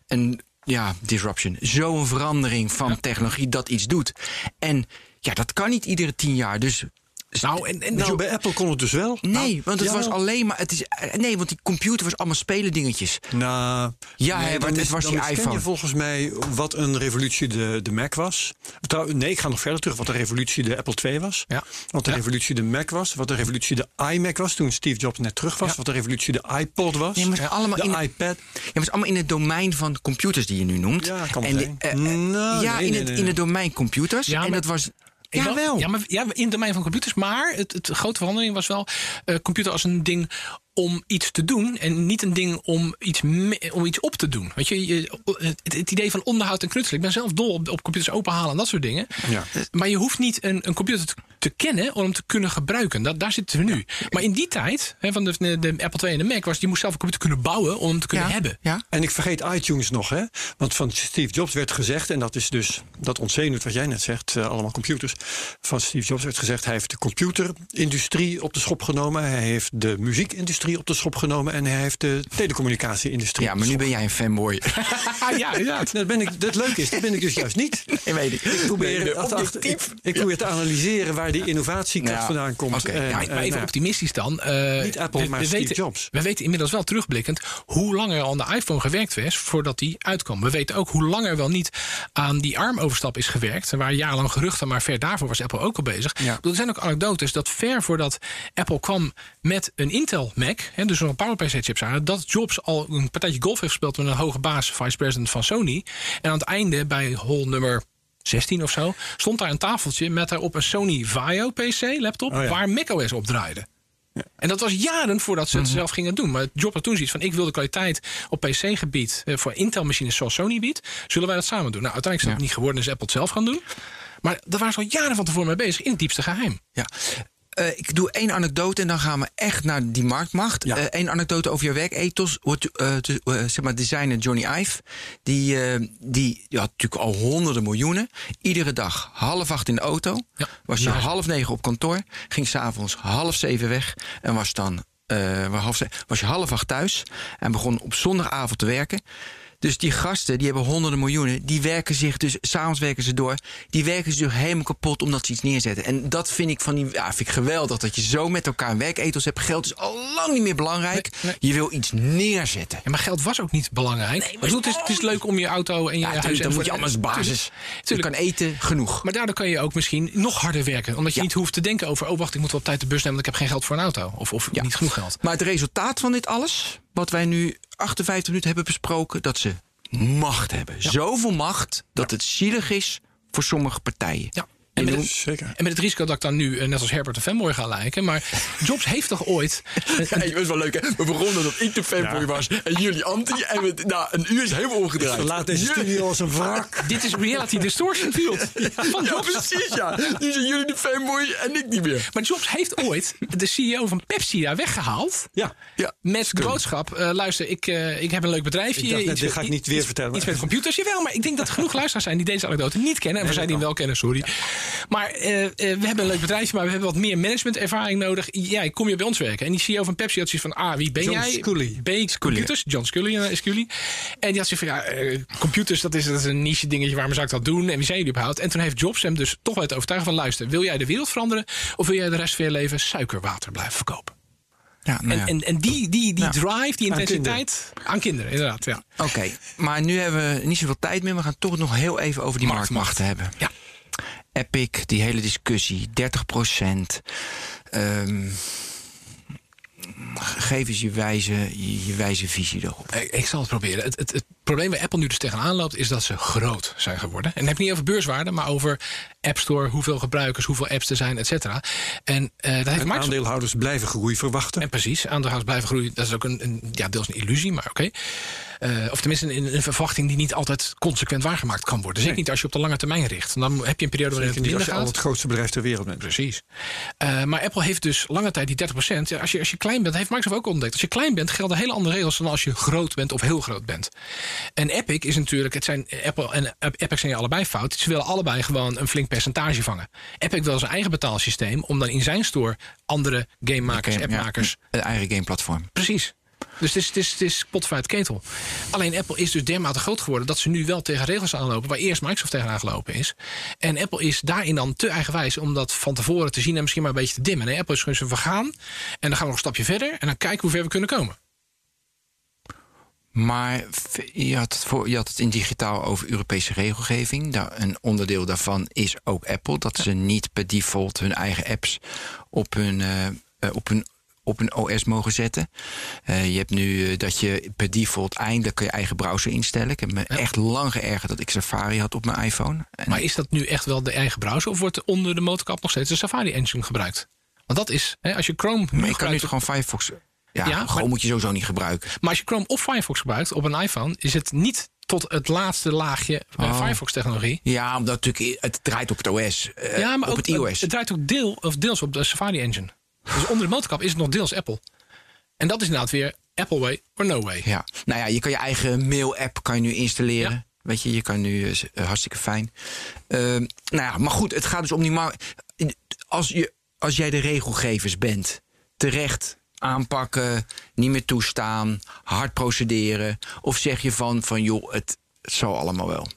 een, ja, disruption. Zo'n verandering van technologie dat iets doet. En ja, dat kan niet iedere tien jaar. Dus Nou, en, en Nou, zo- bij Apple kon het dus wel. nee, want het jawel. was alleen maar. Het is, eh, nee, want die computer was allemaal spelendingetjes. Nou, Ja, maar dan het was dan die misken iPhone. je volgens mij wat een revolutie de, de Mac was. Trouw, nee, ik ga nog verder terug. Wat de revolutie de Apple II was. Ja. Wat de Ja. revolutie de Mac was. Wat de revolutie de iMac was toen Steve Jobs net terug was. Ja. Wat de revolutie de iPod was. Nee, maar het allemaal de in- iPad. Ja, maar het is allemaal in het domein van computers die je nu noemt. Ja, kan wel en eh, eh, Nou, ja, nee, in, nee, het, nee, in het domein computers. Ja, en maar- dat was. Ik Ja, wel. Ja, maar ja, in het domein van computers. Maar het, het grote verandering was wel eh, computer als een ding om iets te doen. En niet een ding om iets, me- om iets op te doen. Weet je, je het, het idee van onderhoud en knutselen. Ik ben zelf dol op, op computers openhalen en dat soort dingen. Ja. Maar je hoeft niet een, een computer te, te kennen om hem te kunnen gebruiken. Dat, daar zitten we nu. Maar in die tijd, hè, van de, de, Apple II en de Mac, was je moest zelf een computer kunnen bouwen om hem te kunnen ja, hebben. Ja. En ik vergeet iTunes nog, hè? Want van Steve Jobs werd gezegd, en dat is dus dat ontzenuwt wat jij net zegt, eh, allemaal computers. Van Steve Jobs werd gezegd, hij heeft de computerindustrie op de schop genomen, hij heeft de muziekindustrie op de schop genomen en hij heeft de telecommunicatieindustrie. ja, op maar nu ben jij een fanboy. ja, inderdaad. Dat, ben ik, dat leuke is, dat ben ik dus juist niet. Ik weet het. Ik probeer, Nee, dat achter- ik, ik probeer te analyseren waar die innovatiekracht Ja, vandaan komt. oké. En, Ja, eh, maar even nou, optimistisch dan. Eh, Niet Apple, maar Steve weten, Jobs. We weten inmiddels wel terugblikkend hoe lang er aan de iPhone gewerkt was voordat die uitkwam. We weten ook hoe lang er wel niet aan die ARM-overstap is gewerkt. Waar jarenlang geruchten, maar ver daarvoor was Apple ook al bezig. Ja. Er zijn ook anekdotes dat ver voordat Apple kwam met een Intel Mac, hè, dus een PowerPC-chips aan, dat Jobs al een partijtje golf heeft gespeeld met een hoge baas, vice president van Sony. En aan het einde bij hol nummer 16 of zo, stond daar een tafeltje met daarop een Sony Vaio PC laptop Oh ja. waar macOS op draaide. En dat was jaren voordat ze het zelf gingen doen. Maar Job had toen zoiets van: ik wil de kwaliteit op PC-gebied eh, voor Intel-machines zoals Sony biedt. Zullen wij dat samen doen? Nou, uiteindelijk is dat Ja. niet geworden, dus Apple het zelf gaan doen. Maar daar waren ze al jaren van tevoren mee bezig, in het diepste geheim. Ja. Eh, ik doe één anekdote en dan gaan we echt naar die marktmacht. Ja. Eén anekdote over je werkethos. Wordt, eh, eh, zeg maar, designer Johnny Ive. Die, eh, die, had natuurlijk al honderden miljoenen. Iedere dag half acht in de auto. Ja. Was je half negen op kantoor. Ging s'avonds half zeven weg. En was dan eh, half, was je half acht thuis. En begon op zondagavond te werken. Dus die gasten, die hebben honderden miljoenen. Die werken zich dus, s'avonds werken ze door. Die werken zich helemaal kapot omdat ze iets neerzetten. En dat vind ik van die, ja, vind ik geweldig. Dat je zo met elkaar een werkethos hebt. Geld is al lang niet meer belangrijk. Nee, nee. Je wil iets neerzetten. Ja, maar geld was ook niet belangrijk. Bedoel, het, is, het is leuk om je auto en je Ja, huis... tuurlijk, dan moet je allemaal als basis. Tuurlijk, Je kan eten, genoeg. Maar daardoor kan je ook misschien nog harder werken. Omdat je Ja. niet hoeft te denken over... oh, wacht, ik moet wel op tijd de bus nemen... want ik heb geen geld voor een auto. Of, of Ja. niet genoeg geld. Maar het resultaat van dit alles, wat wij nu 58 minuten hebben besproken, dat ze macht hebben. Zoveel macht dat het zielig is voor sommige partijen. Ja. En met, het, Zeker. en met het risico dat ik dan nu, eh, net als Herbert, een fanboy ga lijken. Maar Jobs heeft toch ooit... het was wel leuk, hè? We begonnen dat ik de fanboy Ja. was en jullie anti. En we, na een uur is helemaal omgedraaid. Verlaat deze studio als een wrak. dit is reality distortion field. Van Ja, precies, ja. Nu zijn jullie de fanboy en ik niet meer. Maar Jobs heeft ooit de CEO van Pepsi daar weggehaald. Ja. Ja. Met de boodschap, eh, luister, ik, eh, ik heb een leuk bedrijfje. Ik dacht Iets dit met- ga ik niet weer iets- vertellen. Iets met computers, jawel. Maar ik denk dat genoeg luisteraars zijn die deze anekdote niet kennen. En we zijn die wel kennen, sorry. Maar eh, eh, we hebben een leuk bedrijfje, maar we hebben wat meer managementervaring nodig. Ja, kom je bij ons werken? En die CEO van Pepsi had zoiets van, ah, wie ben John jij? Scully. B, computers. John Scully, eh, Scully. En die had zoiets van, ja, computers, dat is, dat is een niche dingetje. Waarom zou ik dat doen? En wie zijn jullie überhaupt? En toen heeft Jobs hem dus toch wel het overtuigen van, luister, wil jij de wereld veranderen? Of wil jij de rest van je leven suikerwater blijven verkopen? Ja, nou ja. En, en, en die, die, die Ja. drive, die Aan intensiteit aan kinderen, inderdaad. Ja. Oké, maar nu hebben we niet zoveel tijd meer. We gaan toch nog heel even over die Markt, marktmachten hebben. Ja. Epic, die hele discussie, 30 procent. Ehm, geef eens je wijze, je, wijze visie erop. Ik, zal het proberen. Het, het, probleem waar Apple nu dus tegenaan loopt, is dat ze groot zijn geworden. En heb niet over beurswaarde, maar over App Store, hoeveel gebruikers, hoeveel apps er zijn, et cetera. En eh dat heeft En Microsoft. aandeelhouders blijven groei verwachten. En precies, aandeelhouders blijven groeien. Dat is ook een, een ja, deels een illusie, maar oké. Eh, of tenminste een, een verwachting die niet altijd consequent waargemaakt kan worden. Zeker Nee. niet als je op de lange termijn richt. Dan heb je een periode waarin het niet als je al het grootste bedrijf ter wereld bent. Precies. Eh, maar Apple heeft dus lange tijd die 30%. Ja, als, je, als je klein bent, heeft Microsoft ook ontdekt. Als je klein bent, gelden hele andere regels dan als je groot bent of heel groot bent. En Epic is natuurlijk, het zijn Apple en Epic zijn allebei fout. Ze willen allebei gewoon een flink percentage vangen. Epic wil zijn eigen betaalsysteem om dan in zijn store andere gamemakers, Oké, appmakers. ja, een eigen gameplatform. Precies. Dus het is, het is, het is pot uit ketel. Alleen Apple is dus dermate groot geworden dat ze nu wel tegen regels aanlopen waar eerst Microsoft tegenaan gelopen is. En Apple is daarin dan te eigenwijs om dat van tevoren te zien en misschien maar een beetje te dimmen. Nee, Apple is gewoon zo van gaan en dan gaan we nog een stapje verder en dan kijken hoe ver we kunnen komen. Maar je had, het voor, je had het in digitaal over Europese regelgeving. Een onderdeel daarvan is ook Apple. Dat ze niet per default hun eigen apps op hun, eh, eh, op hun, op hun OS mogen zetten. Eh, je hebt nu dat je per default eindelijk je eigen browser instellen. Ik heb me echt lang geërgerd dat ik Safari had op mijn iPhone. En Maar is dat nu echt wel de eigen browser of wordt er onder de motorkap nog steeds de Safari Engine gebruikt? Want dat is, hè, als je Chrome maar ik kan nu toch gewoon Firefox... Ja, Ja, maar- moet je sowieso niet gebruiken. maar als je Chrome of Firefox gebruikt op een iPhone, is het niet tot het laatste laagje bij Oh. Firefox technologie. Ja, omdat natuurlijk het draait op het OS. eh, Ja, maar op ook, het iOS. Het draait ook deel, of deels op de Safari Engine. Dus onder de motorkap is het nog deels Apple. En dat is inderdaad weer Apple way or no way. Ja, nou ja, je kan je eigen mail-app kan je nu installeren. Ja. Weet je, je kan nu eh, eh, hartstikke fijn. Ehm, nou ja, maar goed, het gaat dus om die mar- als je als jij de regelgevers bent, terecht aanpakken, niet meer toestaan, hard procederen, of zeg je van van joh, het, het zal allemaal wel.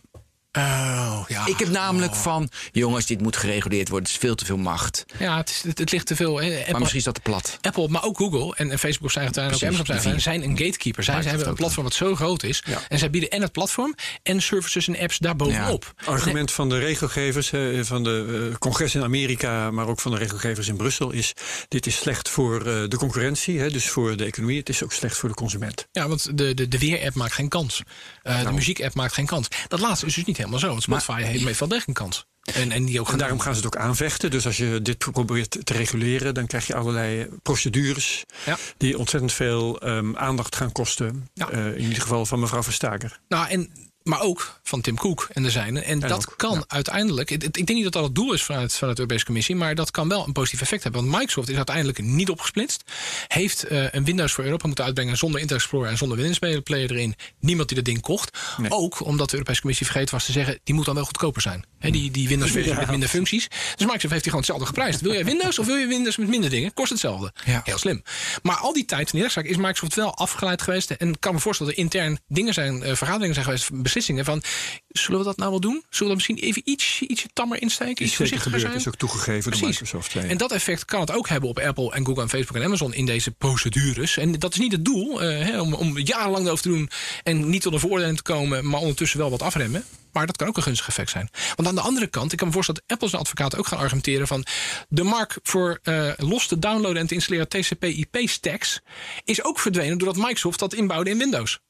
Oh, ja. Ik heb namelijk van jongens, dit moet gereguleerd worden, het is veel te veel macht. Ja, het, is, het, het ligt te veel. hè. Maar Apple, misschien is dat te plat. Apple, maar ook Google en, en Facebook zijn het en ook Amazon zijn, zijn een gatekeeper. Zij, zij hebben een platform wat zo groot is. Ja. En zij bieden en het platform en services en apps daarbovenop. argument van de regelgevers, eh, van de eh, congres in Amerika, maar ook van de regelgevers in Brussel, is: dit is slecht voor eh, de concurrentie, hè, dus voor de economie. Het is ook slecht voor de consument. Ja, want de, de, de weer-app maakt geen kans. Eh, de muziek-app maakt geen kans. Dat laatste is dus niet helemaal zo. Want Spotify heeft heeft wel degelijk een kans. En, en die ook En daarom gaan ze het ook aanvechten. Dus als je dit probeert te reguleren, dan krijg je allerlei procedures Ja. die ontzettend veel ehm, aandacht gaan kosten. Ja. Eh, in ieder geval van mevrouw Verstager. Nou, en Maar ook van Tim Cook en de zijnen. En dat ook, kan uiteindelijk. Ik, ik denk niet dat dat het doel is vanuit, vanuit de Europese Commissie. Maar dat kan wel een positief effect hebben. Want Microsoft is uiteindelijk niet opgesplitst. Heeft eh, een Windows voor Europa moeten uitbrengen zonder Internet Explorer en zonder Windows Player erin. Niemand die dat ding kocht. Ook omdat de Europese Commissie vergeten was te zeggen. Die moet dan wel goedkoper zijn. He, die, die Windows versie met minder functies. Dus Microsoft heeft die gewoon hetzelfde geprijsd. Wil jij Windows of wil je Windows met minder dingen? Kost hetzelfde. Ja. Heel slim. Maar al die tijd van die rechtszaak is Microsoft wel afgeleid geweest. En ik kan me voorstellen dat er intern dingen zijn, eh, vergaderingen zijn geweest, beslissingen van. Zullen we dat nou wel doen? Zullen we dat misschien even iets, ietsje tammer insteken? Is Iets voorzichtiger gebeurd, zijn? is ook toegegeven door. Microsoft. ja, ja. En dat effect kan het ook hebben op Apple en Google en Facebook en Amazon in deze procedures. En dat is niet het doel, eh, hè, om, om jarenlang erover te doen en niet tot een veroordeling te komen, maar ondertussen wel wat afremmen. Maar dat kan ook een gunstig effect zijn. Want aan de andere kant, ik kan me voorstellen dat Apple's advocaten ook gaan argumenteren van de markt voor eh, los te downloaden en te installeren TCP/IP-stacks is ook verdwenen doordat Microsoft dat inbouwde in Windows.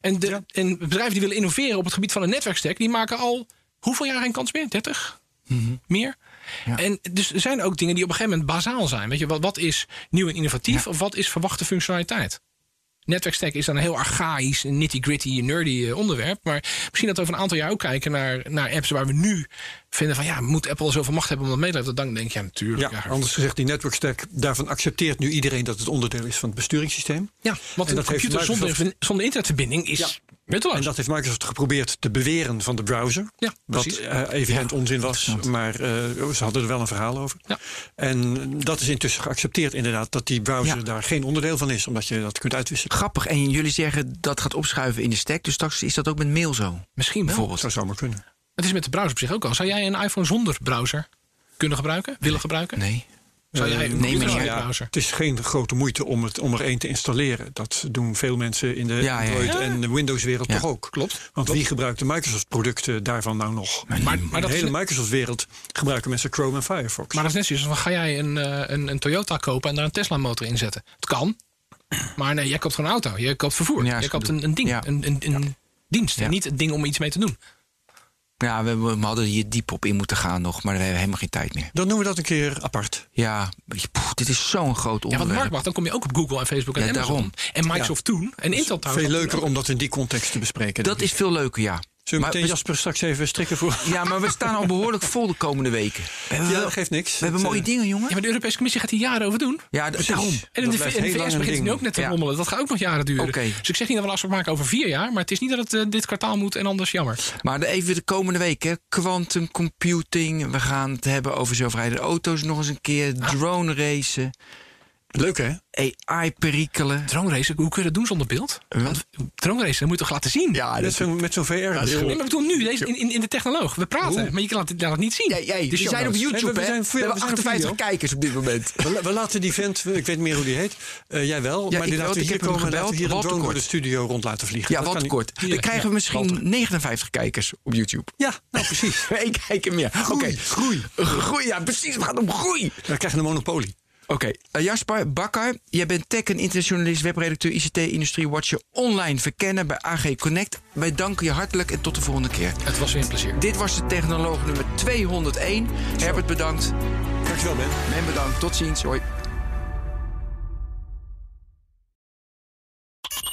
En, de, en bedrijven die willen innoveren op het gebied van een netwerkstack, die maken al hoeveel jaar geen kans meer? 30? Meer? En dus er zijn ook dingen die op een gegeven moment bazaal zijn. Weet je, wat, wat is nieuw en innovatief of wat is verwachte functionaliteit? Netwerkstack is dan een heel archaïs, nitty-gritty, nerdy eh, onderwerp. Maar misschien dat we over een aantal jaar ook kijken naar, naar apps waar we nu vinden van ja, moet Apple zoveel macht hebben om dat mee te leven? Dan denk je ja, natuurlijk. Ja, Ja, anders gezegd, die network stack, daarvan accepteert nu iedereen dat het onderdeel is van het besturingssysteem. ja want En een dat computer zonder, zonder internetverbinding is En dat heeft Microsoft geprobeerd te beweren van de browser. Ja, wat eh, evident onzin was, maar eh, ze hadden er wel een verhaal over. Ja. En dat is intussen geaccepteerd inderdaad, dat die browser Ja. daar geen onderdeel van is, omdat je dat kunt uitwisselen. Grappig. En jullie zeggen dat gaat opschuiven in de stack. Dus straks is dat ook met mail zo. Misschien wel. Bijvoorbeeld. Dat zou zomaar kunnen. Het is met de browser op zich ook al. Zou jij een iPhone zonder browser kunnen gebruiken? Willen gebruiken? Nee. Zou jij een ja, browser? Het is geen grote moeite om, het, om er één te installeren. Dat doen veel mensen in de Ja, ja, ja. Android- en de Windows-wereld Ja. toch ook. Klopt. Want wie gebruikt de Microsoft-producten daarvan nou nog? Maar, maar, de hele net- Microsoft-wereld gebruiken mensen Chrome en Firefox. maar dat is net zoiets. van, Ga jij een, eh, een, een Toyota kopen en daar een Tesla motor in zetten? Het kan. Maar nee, jij koopt gewoon een auto. Je koopt vervoer. Je koopt een, een ding. Ja. Een, een, een dienst. Ja. En niet een ding om iets mee te doen. Ja, we, we hadden hier diep op in moeten gaan nog. Maar daar hebben we helemaal geen tijd meer. Dan doen we dat een keer apart. Ja, poeh, dit is zo'n groot Ja, want onderwerp. marktmacht, dan kom je ook op Google en Facebook en Ja, Amazon. daarom. En Microsoft toen. En Intel trouwens. Veel leuker om dat in die context te bespreken. dat is veel leuker, ja. Zullen we Maar meteen Jasper straks even strikken voor? Ja, maar we staan al behoorlijk vol de komende weken. Ja, dat geeft niks. we hebben mooie eh, dingen, jongen. Ja, maar de Europese Commissie gaat hier jaren over doen. Ja, daarom. En in de, VS begint nu ook net te Ja. rommelen. Dat gaat ook nog jaren duren. Oké. Dus ik zeg niet dat we afspraak maken over vier jaar. Maar het is niet dat het eh, dit kwartaal moet en anders jammer. Maar even de komende weken. Quantum computing. We gaan het hebben over zelfrijdende auto's nog eens een keer. Ah. Drone racen. Leuk hè? AI-perikelen. Drone racen, hoe kun je dat doen zonder beeld? Want drone racen, dat moet je toch laten zien? Ja, Met zo'n met zo'n VR. Nee, maar ik bedoel nu, deze, in, in, in de technoloog. We praten, maar je kan het, laat het niet zien. Jij, De we zijn op. YouTube, Nee, we hè? zijn We hebben we zijn op 58 video. kijkers op dit moment. We, we laten die vent, ik weet niet meer hoe die heet. Eh, jij wel, Ja, maar ik die wel, laten ik hier komen en laten gebeld. hier een Walter drone door de studio rond laten vliegen. Ja, Dat wat kan kort. Dan krijgen we misschien Walter. 59 kijkers op YouTube. Ja, nou precies. Eén kijker meer. Oké, groei. Groei, ja, precies. Het gaat om groei. Dan krijg je een monopolie. Oké, eh, Jasper Bakker, jij bent tech- en internetjournalist, webredacteur ICT Industrie Watcher online verkennen bij AG Connect. Wij danken je hartelijk en tot de volgende keer. Het was weer een plezier. Dit was de technoloog nummer 201. Herbert bedankt. Dankjewel Ben. Men bedankt. Tot ziens. Hoi.